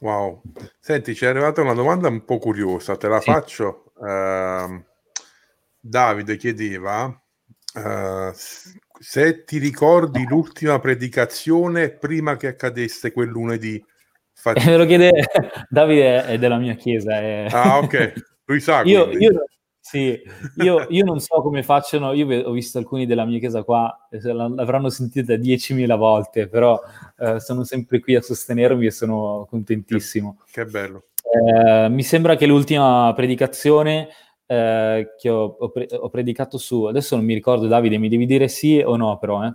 Wow. Senti, ci è arrivata una domanda un po' curiosa, te la sì. faccio. Uh, Davide chiedeva uh, se ti ricordi l'ultima predicazione prima che accadesse quel lunedì. Fatti... Me lo chiede Davide è della mia chiesa. È... Ah, ok. Lui sa. io, io, sì, io, io, non so come facciano, io ho visto alcuni della mia chiesa qua, l'avranno sentita 10.000 volte, però eh, sono sempre qui a sostenermi e sono contentissimo. Che, che bello. Eh, mi sembra che l'ultima predicazione eh, che ho, ho, pre- ho, predicato su, adesso non mi ricordo Davide, mi devi dire sì o no però, eh.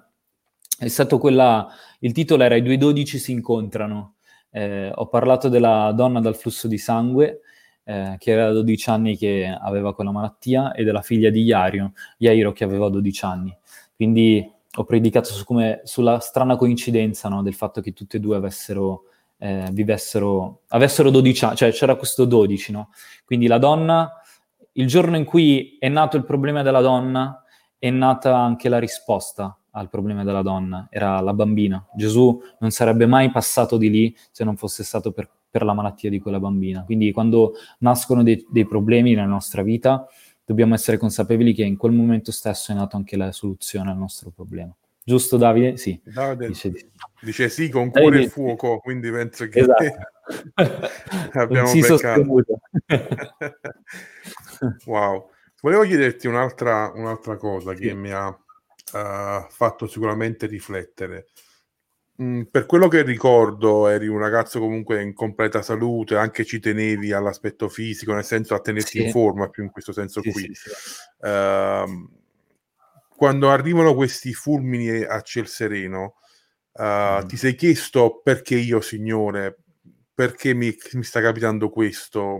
è stato quella, il titolo era I due dodici si incontrano, eh, ho parlato della donna dal flusso di sangue, eh, che era da 12 anni che aveva quella malattia, e della figlia di Iario, Iairo che aveva 12 anni. Quindi ho predicato su come, sulla strana coincidenza no, del fatto che tutte e due avessero, eh, vivessero, avessero 12 anni, cioè c'era questo 12, no? Quindi la donna, il giorno in cui è nato il problema della donna, è nata anche la risposta al problema della donna, era la bambina. Gesù non sarebbe mai passato di lì se non fosse stato per per la malattia di quella bambina. Quindi quando nascono dei, dei problemi nella nostra vita, dobbiamo essere consapevoli che in quel momento stesso è nata anche la soluzione al nostro problema. Giusto Davide? Sì. Davide dice, dice sì con cuore Davide, e fuoco, quindi penso che esatto. abbiamo sì beccato. wow. Volevo chiederti un'altra, un'altra cosa sì. che mi ha uh, fatto sicuramente riflettere. Mm, per quello che ricordo, eri un ragazzo comunque in completa salute, anche ci tenevi all'aspetto fisico, nel senso a tenerti sì. in forma, più in questo senso sì, qui. Sì, uh, quando arrivano questi fulmini a ciel sereno, uh, mm. ti sei chiesto perché io, Signore, perché mi, mi, sta capitando questo?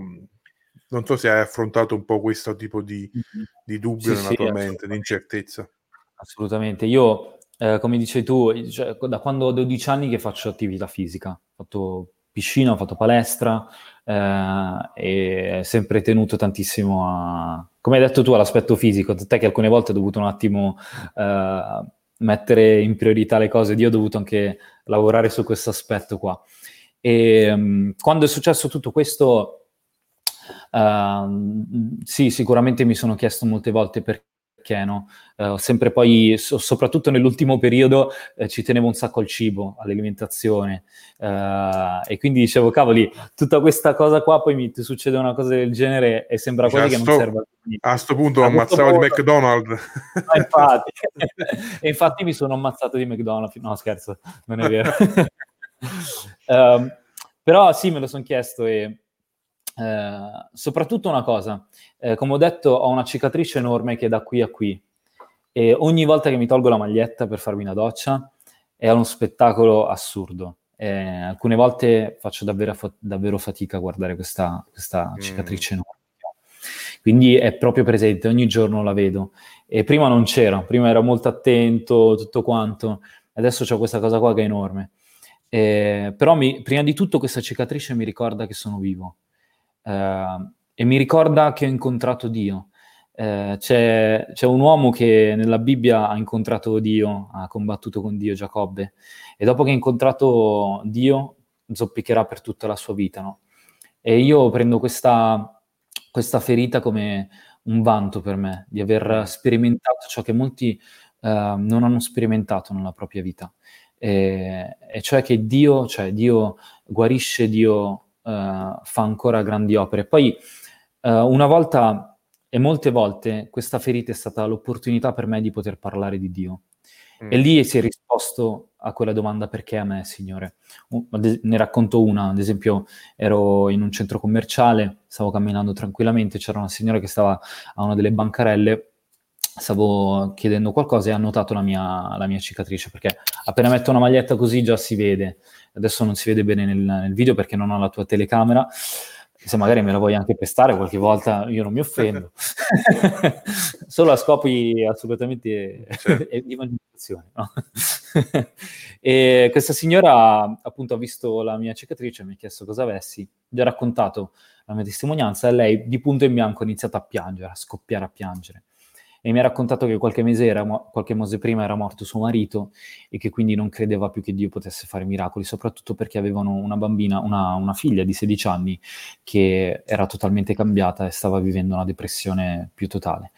Non so se hai affrontato un po' questo tipo di, mm-hmm. di dubbio nella tua mente, di incertezza. Assolutamente. Io eh, come dicevi tu, cioè, da quando ho 12 anni che faccio attività fisica, ho fatto piscina, ho fatto palestra eh, e sempre tenuto tantissimo a, come hai detto tu, all'aspetto fisico, te che alcune volte ho dovuto un attimo eh, mettere in priorità le cose, io ho dovuto anche lavorare su questo aspetto qua. E um, quando è successo tutto questo, uh, sì, sicuramente mi sono chiesto molte volte per, perché, no? Uh, sempre poi, so, soprattutto nell'ultimo periodo, eh, ci tenevo un sacco al cibo, all'alimentazione. Uh, e quindi dicevo, cavoli, tutta questa cosa qua, poi mi succede una cosa del genere e sembra quasi cioè, che non serva a questo punto a ammazzavo di McDonald's. Ah, infatti. e infatti mi sono ammazzato di McDonald's. No, scherzo, non è vero. um, però sì, me lo sono chiesto e uh, soprattutto una cosa. Eh, come ho detto, ho una cicatrice enorme che è da qui a qui. E ogni volta che mi tolgo la maglietta per farmi una doccia è uno spettacolo assurdo. Eh, alcune volte faccio davvero, davvero, fatica a guardare questa, questa mm. cicatrice enorme. Quindi è proprio presente, ogni giorno la vedo. E prima non c'era, prima ero molto attento, tutto quanto, adesso c'ho questa cosa qua che è enorme. Eh, però mi, prima di tutto questa cicatrice mi ricorda che sono vivo eh, e mi ricorda che ho incontrato Dio. Eh, c'è, c'è, un uomo che nella Bibbia ha incontrato Dio, ha combattuto con Dio, Giacobbe, e dopo che ha incontrato Dio zoppicherà per tutta la sua vita. No? E io prendo questa, questa ferita come un vanto per me, di aver sperimentato ciò che molti uh, non hanno sperimentato nella propria vita. E, e cioè che Dio, cioè Dio guarisce, Dio fa ancora grandi opere. Poi uh, una volta e molte volte questa ferita è stata l'opportunità per me di poter parlare di Dio. Mm. E lì si è risposto a quella domanda perché a me, Signore. Ne racconto una, ad esempio ero in un centro commerciale, stavo camminando tranquillamente, c'era una signora che stava a una delle bancarelle, stavo chiedendo qualcosa e ha notato la mia, la mia cicatrice, perché appena metto una maglietta così già si vede, adesso non si vede bene nel, nel video perché non ho la tua telecamera, se magari me la vuoi anche pestare qualche volta, io non mi offendo. Solo a scopi assolutamente certo. di evangelizzazione. No? e questa signora appunto ha visto la mia cicatrice, mi ha chiesto cosa avessi, gli ho raccontato la mia testimonianza e lei di punto in bianco ha iniziato a piangere, a scoppiare a piangere e mi ha raccontato che qualche mese, era, qualche mese prima era morto suo marito e che quindi non credeva più che Dio potesse fare miracoli, soprattutto perché avevano una bambina, una, una figlia di 16 anni che era totalmente cambiata e stava vivendo una depressione più totale.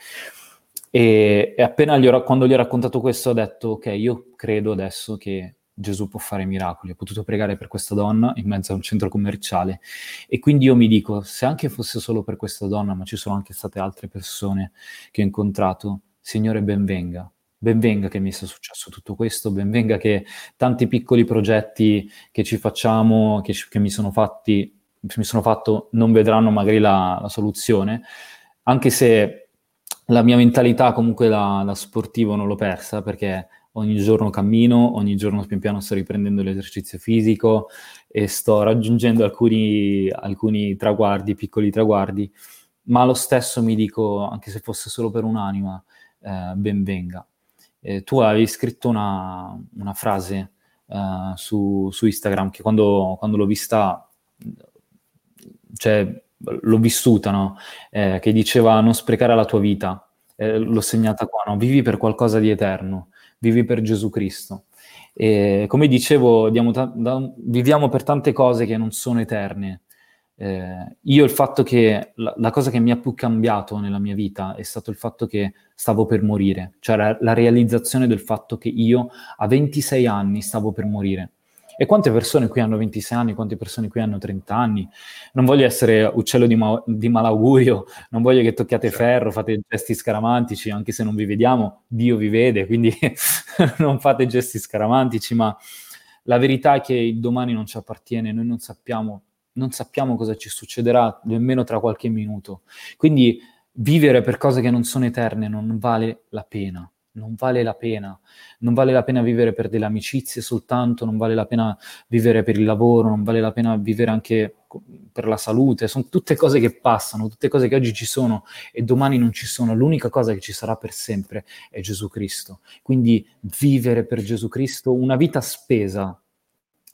E, e appena gli ho, quando gli ho raccontato questo ho detto, ok, io credo adesso che Gesù può fare miracoli. Ho potuto pregare per questa donna in mezzo a un centro commerciale e quindi io mi dico, se anche fosse solo per questa donna, ma ci sono anche state altre persone che ho incontrato, Signore benvenga. Benvenga che mi sia successo tutto questo, benvenga che tanti piccoli progetti che ci facciamo, che, che mi sono fatti, mi sono fatto, non vedranno magari la, la soluzione, anche se la mia mentalità comunque da, da sportivo non l'ho persa perché ogni giorno cammino, ogni giorno pian piano sto riprendendo l'esercizio fisico e sto raggiungendo alcuni, alcuni traguardi, piccoli traguardi, ma lo stesso mi dico, anche se fosse solo per un'anima, eh, ben venga. Eh, tu avevi scritto una, una frase eh, su, su, Instagram che quando, quando l'ho vista, cioè l'ho vissuta, no? Eh, che diceva non sprecare la tua vita, eh, l'ho segnata qua, no? vivi per qualcosa di eterno vivi per Gesù Cristo. E come dicevo, ta- da- viviamo per tante cose che non sono eterne. Eh, io il fatto che la, la, cosa che mi ha più cambiato nella mia vita è stato il fatto che stavo per morire, cioè la, la realizzazione del fatto che io a 26 anni stavo per morire. E quante persone qui hanno 26 anni, quante persone qui hanno 30 anni? Non voglio essere uccello di, ma- di malaugurio, non voglio che tocchiate certo. ferro, fate gesti scaramantici, anche se non vi vediamo, Dio vi vede, quindi non fate gesti scaramantici, ma la verità è che il domani non ci appartiene, noi non sappiamo, non sappiamo cosa ci succederà nemmeno tra qualche minuto. Quindi vivere per cose che non sono eterne non vale la pena non vale la pena. Non vale la pena vivere per delle amicizie soltanto, non vale la pena vivere per il lavoro, non vale la pena vivere anche per la salute. Sono tutte cose che passano, tutte cose che oggi ci sono e domani non ci sono. L'unica cosa che ci sarà per sempre è Gesù Cristo. Quindi vivere per Gesù Cristo, una vita spesa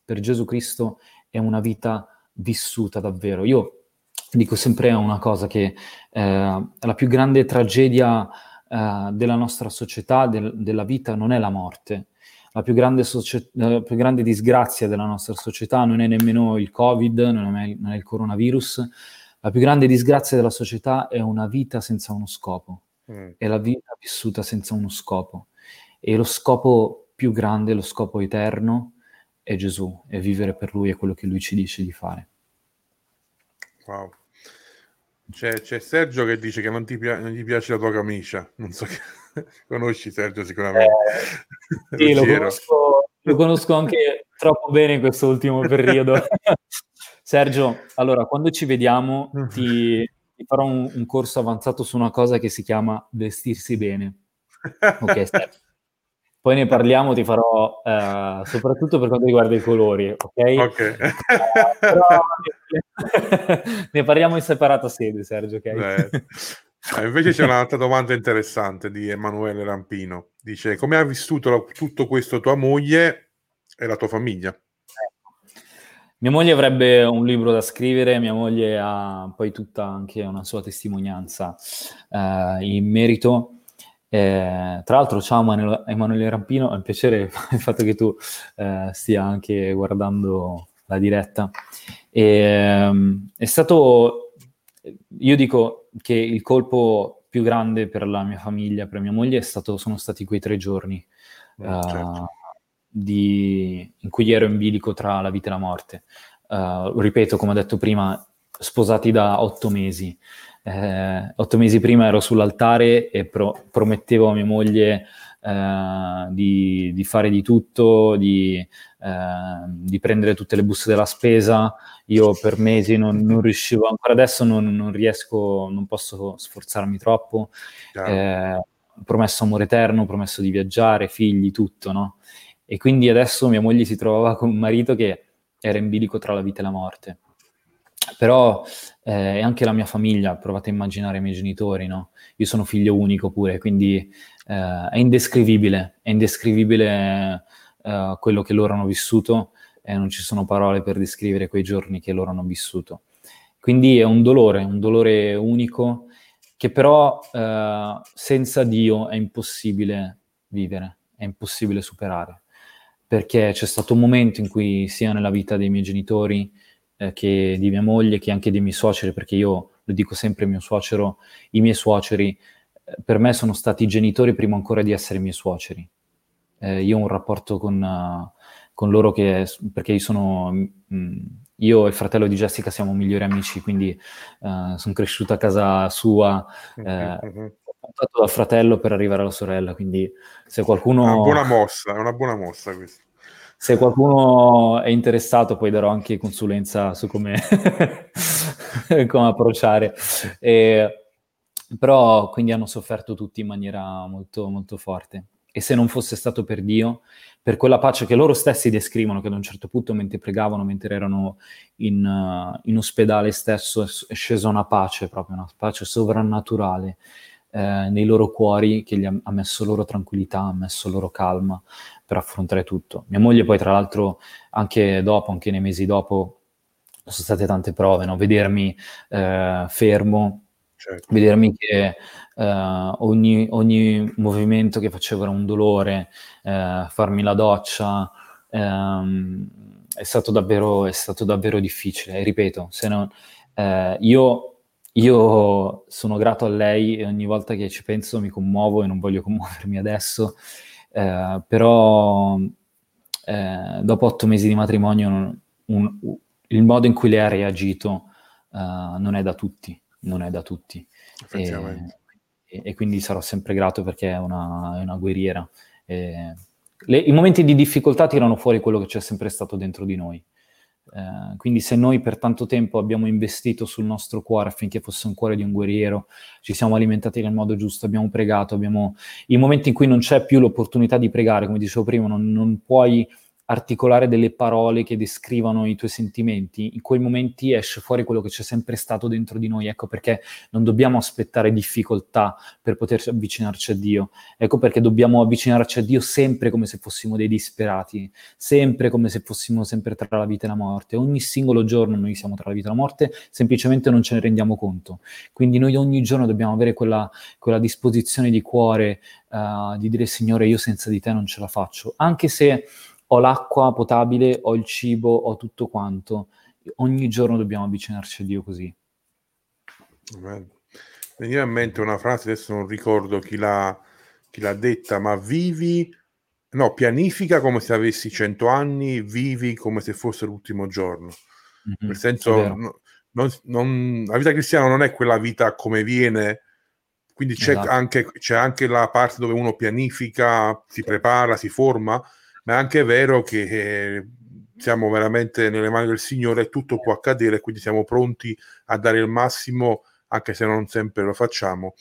per Gesù Cristo è una vita vissuta davvero. Io dico sempre una cosa che eh, la più grande tragedia uh, della nostra società, del, della vita, non è la morte. La più, grande socie- la più, grande disgrazia della nostra società non è nemmeno il Covid, non è, non è il coronavirus. La più grande disgrazia della società è una vita senza uno scopo, mm. è la vita vissuta senza uno scopo. E lo scopo più grande, lo scopo eterno, è Gesù, è vivere per Lui, è quello che Lui ci dice di fare. Wow. C'è, c'è Sergio che dice che non ti, pi- non gli piace la tua camicia. Non so che... Conosci Sergio sicuramente. Eh, sì, lo conosco, lo conosco anche troppo bene in questo ultimo periodo. Sergio, allora, quando ci vediamo ti, ti farò un, un, corso avanzato su una cosa che si chiama vestirsi bene. Ok, Sergio. Poi ne parliamo, ti farò eh, soprattutto per quanto riguarda i colori, ok? Ok. Eh, però, ne parliamo in separata sede, Sergio, ok? Eh, invece c'è un'altra domanda interessante di Emanuele Rampino. Dice, come ha vissuto la, tutto questo tua moglie e la tua famiglia? Mia moglie avrebbe un libro da scrivere, mia moglie ha poi tutta anche una sua testimonianza eh, in merito. Eh, tra l'altro, ciao Emanuele Rampino, è un piacere il fatto che tu eh, stia anche guardando la diretta. E, ehm, è stato, io dico che il colpo più grande per la mia famiglia, per mia moglie, stato, sono stati quei tre giorni mm, certo. uh, di, in cui ero in bilico tra la vita e la morte. Uh, ripeto, come ho detto prima, sposati da otto mesi. Eh, otto mesi prima ero sull'altare e pro- promettevo a mia moglie eh, di, di, fare di tutto, di, eh, di, prendere tutte le buste della spesa. Io per mesi non, non riuscivo, ancora adesso non, non, riesco, non posso sforzarmi troppo. Eh, promesso amore eterno, promesso di viaggiare, figli, tutto, no? E quindi adesso mia moglie si trovava con un marito che era in bilico tra la vita e la morte. Però eh, anche la mia famiglia, provate a immaginare i miei genitori, no? Io sono figlio unico pure, quindi eh, è indescrivibile, è indescrivibile eh, quello che loro hanno vissuto e non ci sono parole per descrivere quei giorni che loro hanno vissuto. Quindi è un dolore, un dolore unico che però eh, senza Dio è impossibile vivere, è impossibile superare, perché c'è stato un momento in cui sia nella vita dei miei genitori eh, che di mia moglie, che anche dei miei suoceri, perché io lo dico sempre mio suocero, i miei suoceri per me sono stati genitori prima ancora di essere miei suoceri. Eh, io ho un rapporto con, uh, con loro che, perché io sono, mh, mm, io e il fratello di Jessica siamo migliori amici, quindi uh, sono cresciuto a casa sua, eh, ho puntato dal fratello per arrivare alla sorella, quindi se qualcuno... È una buona mossa, è una buona mossa questa. Se qualcuno è interessato poi darò anche consulenza su come, come approcciare. E, però quindi hanno sofferto tutti in maniera molto, molto forte. E se non fosse stato per Dio, per quella pace che loro stessi descrivono, che ad un certo punto mentre pregavano, mentre erano in, uh, in ospedale stesso, è scesa una pace, proprio una pace sovrannaturale eh, nei loro cuori che gli ha, ha, messo loro tranquillità, ha messo loro calma per affrontare tutto. Mia moglie poi, tra l'altro, anche dopo, anche nei mesi dopo, sono state tante prove, no? vedermi eh, fermo, certo. vedermi che uh, ogni, ogni, movimento che facevo era un dolore, uh, farmi la doccia, um, è, stato davvero, è, stato davvero, difficile. E ripeto, se non, uh, io, io, sono grato a lei e ogni volta che ci penso mi commuovo e non voglio commuovermi adesso, però dopo otto mesi di matrimonio un, un, il modo in cui lei ha reagito non è da tutti non è da tutti. E, e, quindi sarò sempre grato perché è una, è una guerriera. E le, I momenti di difficoltà tirano fuori quello che c'è sempre stato dentro di noi. Eh, quindi se noi per tanto tempo abbiamo investito sul nostro cuore affinché fosse un cuore di un guerriero, ci siamo alimentati nel modo giusto, abbiamo pregato, abbiamo... i momenti in cui non c'è più l'opportunità di pregare, come dicevo prima, non, non puoi articolare delle parole che descrivano i tuoi sentimenti, in quei momenti esce fuori quello che c'è sempre stato dentro di noi. Ecco perché non dobbiamo aspettare difficoltà per poterci avvicinarci a Dio. Ecco perché dobbiamo avvicinarci a Dio sempre come se fossimo dei disperati, sempre come se fossimo sempre tra la vita e la morte. Ogni singolo giorno noi siamo tra la vita e la morte, semplicemente non ce ne rendiamo conto. Quindi noi ogni giorno dobbiamo avere quella, quella disposizione di cuore uh, di dire Signore, io senza di te non ce la faccio. Anche se ho l'acqua potabile, ho il cibo, ho tutto quanto. Ogni giorno dobbiamo avvicinarci a Dio così. veniva in mente una frase, adesso non ricordo chi l'ha, chi l'ha detta, ma vivi, no, pianifica come se avessi cento anni, vivi come se fosse l'ultimo giorno. Mm-hmm, Nel senso, no, non, non, la vita cristiana non è quella vita come viene, quindi c'è, esatto. anche, c'è anche la parte dove uno pianifica, si prepara, si forma, ma è anche vero che eh, siamo veramente nelle mani del Signore, tutto può accadere, quindi siamo pronti a dare il massimo, anche se non sempre lo facciamo,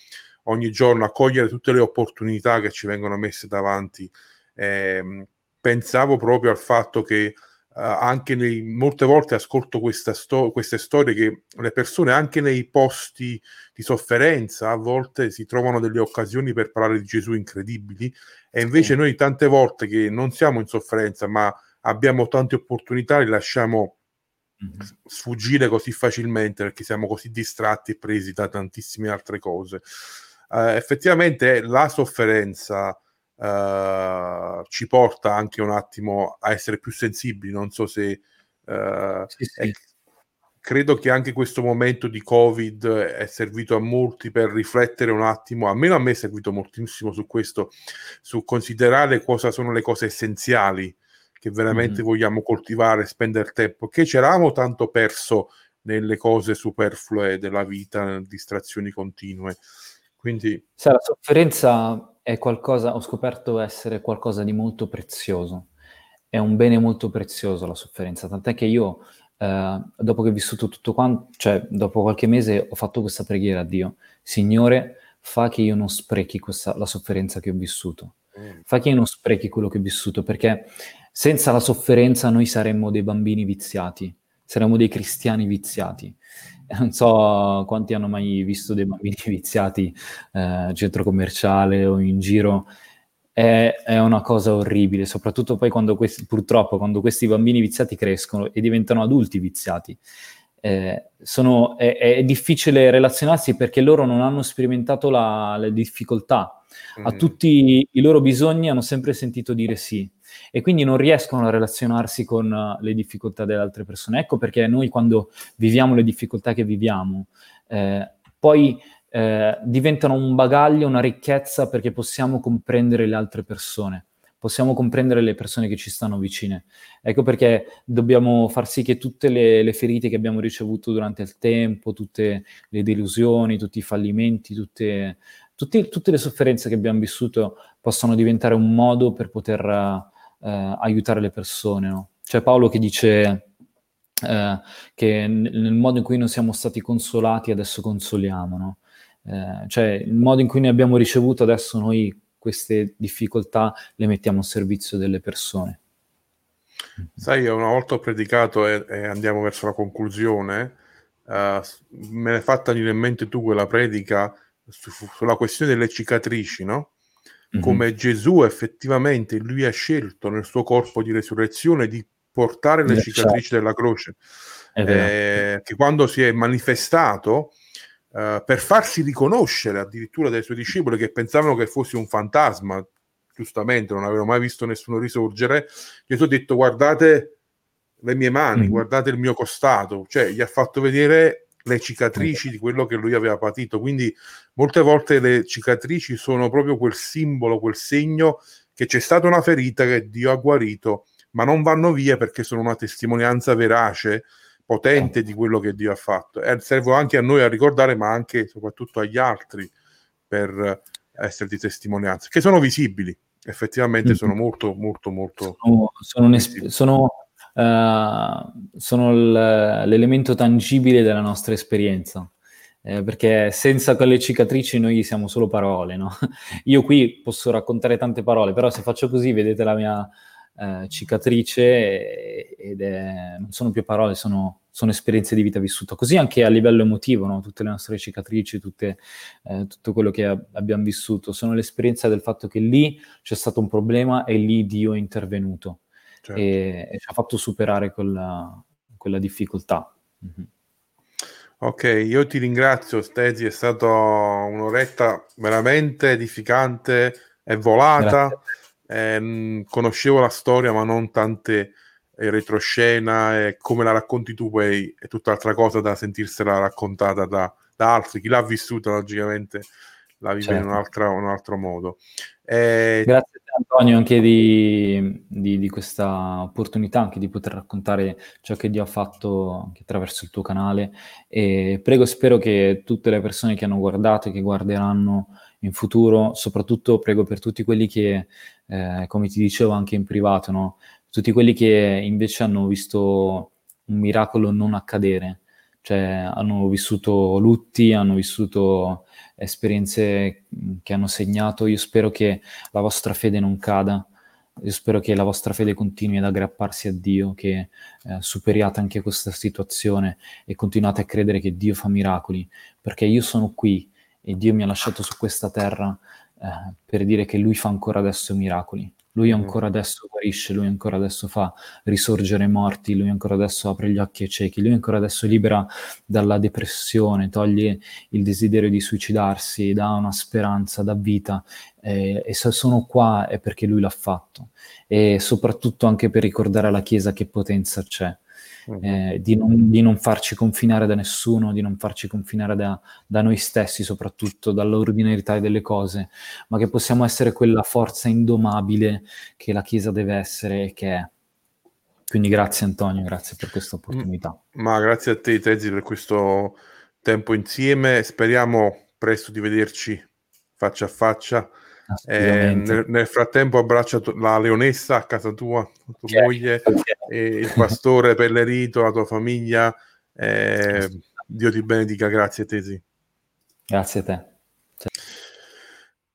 ogni giorno a cogliere tutte le opportunità che ci vengono messe davanti. Eh, pensavo proprio al fatto che anche nei, molte volte ascolto sto- queste storie che le persone anche nei posti di sofferenza a volte si trovano delle occasioni per parlare di Gesù incredibili e invece sì. noi tante volte che non siamo in sofferenza ma abbiamo tante opportunità le lasciamo mm-hmm. sfuggire così facilmente perché siamo così distratti e presi da tantissime altre cose. Uh, effettivamente la sofferenza uh, ci porta anche un attimo a essere più sensibili. Non so se uh, sì, sì. È, credo che anche questo momento di Covid è servito a molti per riflettere un attimo, almeno a me è servito moltissimo su questo, su considerare cosa sono le cose essenziali che veramente mm. vogliamo coltivare, spendere tempo, che c'eravamo tanto perso nelle cose superflue della vita, distrazioni continue. Quindi... Sì, la sofferenza è qualcosa, ho scoperto essere qualcosa di molto prezioso. È un bene molto prezioso la sofferenza, tant'è che io, eh, dopo che ho vissuto tutto quanto, cioè dopo qualche mese ho fatto questa preghiera a Dio, Signore, fa che io non sprechi questa, la sofferenza che ho vissuto. Mm. Fa che io non sprechi quello che ho vissuto, perché senza la sofferenza noi saremmo dei bambini viziati, saremmo dei cristiani viziati non so quanti hanno mai visto dei bambini viziati eh, centro commerciale o in giro. È, è, una cosa orribile, soprattutto poi quando questi, purtroppo, quando questi bambini viziati crescono e diventano adulti viziati. Eh, sono, è, è, difficile relazionarsi perché loro non hanno sperimentato la, le difficoltà. Mm. A tutti i loro bisogni hanno sempre sentito dire sì e quindi non riescono a relazionarsi con uh, le difficoltà delle altre persone. Ecco perché noi quando viviamo le difficoltà che viviamo, eh, poi eh, diventano un bagaglio, una ricchezza perché possiamo comprendere le altre persone possiamo comprendere le persone che ci stanno vicine. Ecco perché dobbiamo far sì che tutte le, le, ferite che abbiamo ricevuto durante il tempo, tutte le delusioni, tutti i fallimenti, tutte, tutti, tutte le sofferenze che abbiamo vissuto possano diventare un modo per poter eh, aiutare le persone. No? C'è Paolo che dice eh, che nel modo in cui non siamo stati consolati adesso consoliamo, no? eh, cioè il modo in cui ne abbiamo ricevuto adesso noi queste difficoltà le mettiamo a servizio delle persone. Sai, una volta ho predicato e, e andiamo verso la conclusione, uh, me l'hai fatta venire in mente tu quella predica su, sulla questione delle cicatrici, no? Mm-hmm. come Gesù effettivamente lui ha scelto nel suo corpo di resurrezione di portare le cicatrici certo. della croce, eh, che quando si è manifestato eh, per farsi riconoscere addirittura dai suoi discepoli che pensavano che fosse un fantasma, giustamente non avevano mai visto nessuno risorgere, Gesù ha detto guardate le mie mani, mm-hmm. guardate il mio costato, cioè gli ha fatto vedere le cicatrici di quello che lui aveva patito. Quindi molte volte le cicatrici sono proprio quel simbolo, quel segno che c'è stata una ferita che Dio ha guarito, ma non vanno via perché sono una testimonianza verace, potente di quello che Dio ha fatto. E servono anche a noi a ricordare, ma anche e soprattutto agli altri per essere di testimonianza, che sono visibili, effettivamente mm-hmm. sono molto, molto, molto... Sono, sono, sono uh, sono l- l'elemento tangibile della nostra esperienza. Eh, perché senza quelle cicatrici noi siamo solo parole, no? Io qui posso raccontare tante parole, però se faccio così vedete la mia eh, cicatrice ed è, non sono più parole, sono, sono, esperienze di vita vissuta. Così anche a livello emotivo, no? tutte le nostre cicatrici, tutte, eh, tutto quello che abbiamo vissuto, sono l'esperienza del fatto che lì c'è stato un problema e lì Dio è intervenuto certo. e, e, ci ha fatto superare quella, quella difficoltà. Mm-hmm. Ok, io ti ringrazio Stesi, è stata un'oretta veramente edificante, è volata, ehm, conoscevo la storia ma non tante il retroscena e come la racconti tu poi è tutt'altra cosa da sentirsela raccontata da, da altri. Chi l'ha vissuta logicamente la vive certo. in un, un altro modo. Eh, Grazie Antonio anche di, di, di, questa opportunità, anche di poter raccontare ciò che Dio ha fatto anche attraverso il tuo canale e prego, spero che tutte le persone che hanno guardato e che guarderanno in futuro, soprattutto prego per tutti quelli che, eh, come ti dicevo anche in privato, no? tutti quelli che invece hanno visto un miracolo non accadere, cioè hanno vissuto lutti, hanno vissuto esperienze che hanno segnato. Io spero che la vostra fede non cada, io spero che la vostra fede continui ad aggrapparsi a Dio, che eh, superiate anche questa situazione e continuate a credere che Dio fa miracoli, perché io sono qui e Dio mi ha lasciato su questa terra eh, per dire che Lui fa ancora adesso miracoli. Lui ancora adesso guarisce, lui ancora adesso fa risorgere i morti, lui ancora adesso apre gli occhi ai ciechi, lui ancora adesso libera dalla depressione, toglie il desiderio di suicidarsi, dà una speranza, dà vita. Eh, e se sono qua è perché lui l'ha fatto. E soprattutto anche per ricordare alla Chiesa che potenza c'è eh, di, non, di, non, farci confinare da nessuno, di non farci confinare da, da, noi stessi, soprattutto dall'ordinarietà delle cose, ma che possiamo essere quella forza indomabile che la Chiesa deve essere e che è. Quindi grazie Antonio, grazie per questa opportunità. Ma grazie a te Tezzi per questo tempo insieme, speriamo presto di vederci faccia a faccia eh, nel, nel, frattempo abbraccia la leonessa a casa tua, tua certo. moglie, il pastore Pellerito, la tua famiglia. Eh, Dio ti benedica, grazie Tesi. Grazie a te.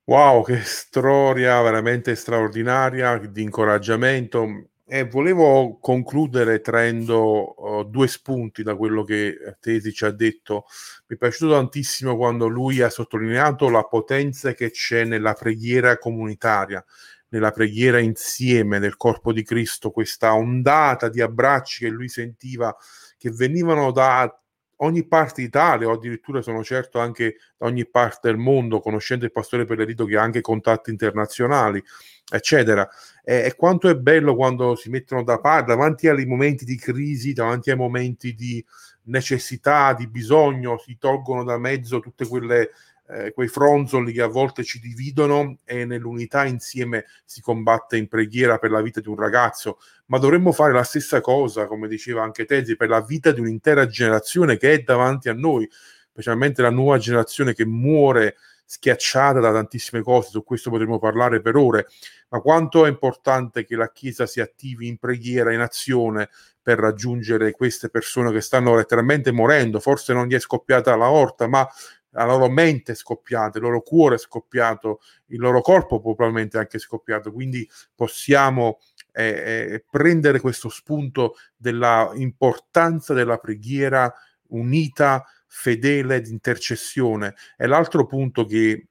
Wow, che storia veramente straordinaria di incoraggiamento. E volevo concludere traendo uh, due spunti da quello che eh, Tesi ci ha detto. Mi è piaciuto tantissimo quando lui ha sottolineato la potenza che c'è nella preghiera comunitaria, nella preghiera insieme del corpo di Cristo, questa ondata di abbracci che lui sentiva che venivano da ogni parte d'Italia o addirittura sono certo anche da ogni parte del mondo, conoscendo il pastore Pellerito che ha anche contatti internazionali eccetera. E, e, quanto è bello quando si mettono da parte davanti ai momenti di crisi, davanti ai momenti di necessità, di bisogno, si tolgono da mezzo tutte quelle eh, quei fronzoli che a volte ci dividono e nell'unità insieme si combatte in preghiera per la vita di un ragazzo, ma dovremmo fare la stessa cosa, come diceva anche Tezzi, per la vita di un'intera generazione che è davanti a noi, specialmente la nuova generazione che muore schiacciata da tantissime cose, su questo potremmo parlare per ore, ma quanto è importante che la Chiesa si attivi in preghiera, in azione per raggiungere queste persone che stanno letteralmente morendo, forse non gli è scoppiata la orta, ma la loro mente è scoppiata, il loro cuore è scoppiato, il loro corpo probabilmente è anche scoppiato, quindi possiamo eh, eh, prendere questo spunto della importanza della preghiera unita fedele di intercessione. E l'altro punto che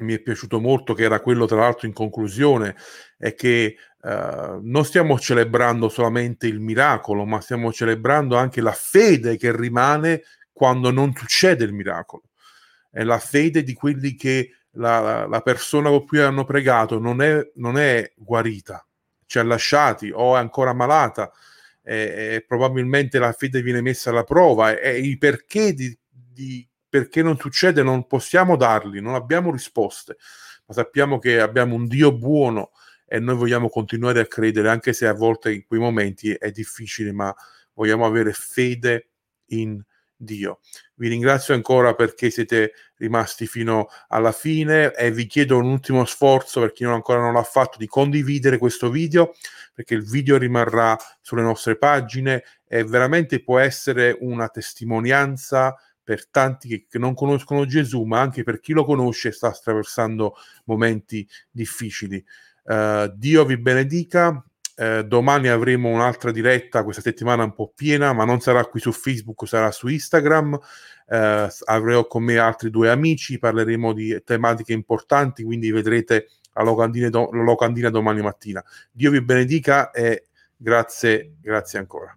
mi è piaciuto molto, che era quello tra l'altro in conclusione, è che uh, non stiamo celebrando solamente il miracolo, ma stiamo celebrando anche la fede che rimane quando non succede il miracolo. È la fede di quelli che la, la persona con cui hanno pregato non è, non è guarita, ci ha lasciati o è ancora malata, eh, probabilmente la fede viene messa alla prova e, i perché di, di perché non succede non possiamo darli, non abbiamo risposte, ma sappiamo che abbiamo un Dio buono e noi vogliamo continuare a credere, anche se a volte in quei momenti è difficile, ma vogliamo avere fede in Dio. Vi ringrazio ancora perché siete rimasti fino alla fine e vi chiedo un ultimo sforzo per chi non ancora non l'ha fatto di condividere questo video perché il video rimarrà sulle nostre pagine e veramente può essere una testimonianza per tanti che, che non conoscono Gesù, ma anche per chi lo conosce e sta attraversando momenti difficili. Uh, Dio vi benedica eh, domani avremo un'altra diretta, questa settimana un po' piena, ma non sarà qui su Facebook, sarà su Instagram. Eh, avrò con me altri due amici, parleremo di tematiche importanti, quindi vedrete la locandina, do- la locandina domani mattina. Dio vi benedica e grazie, grazie ancora.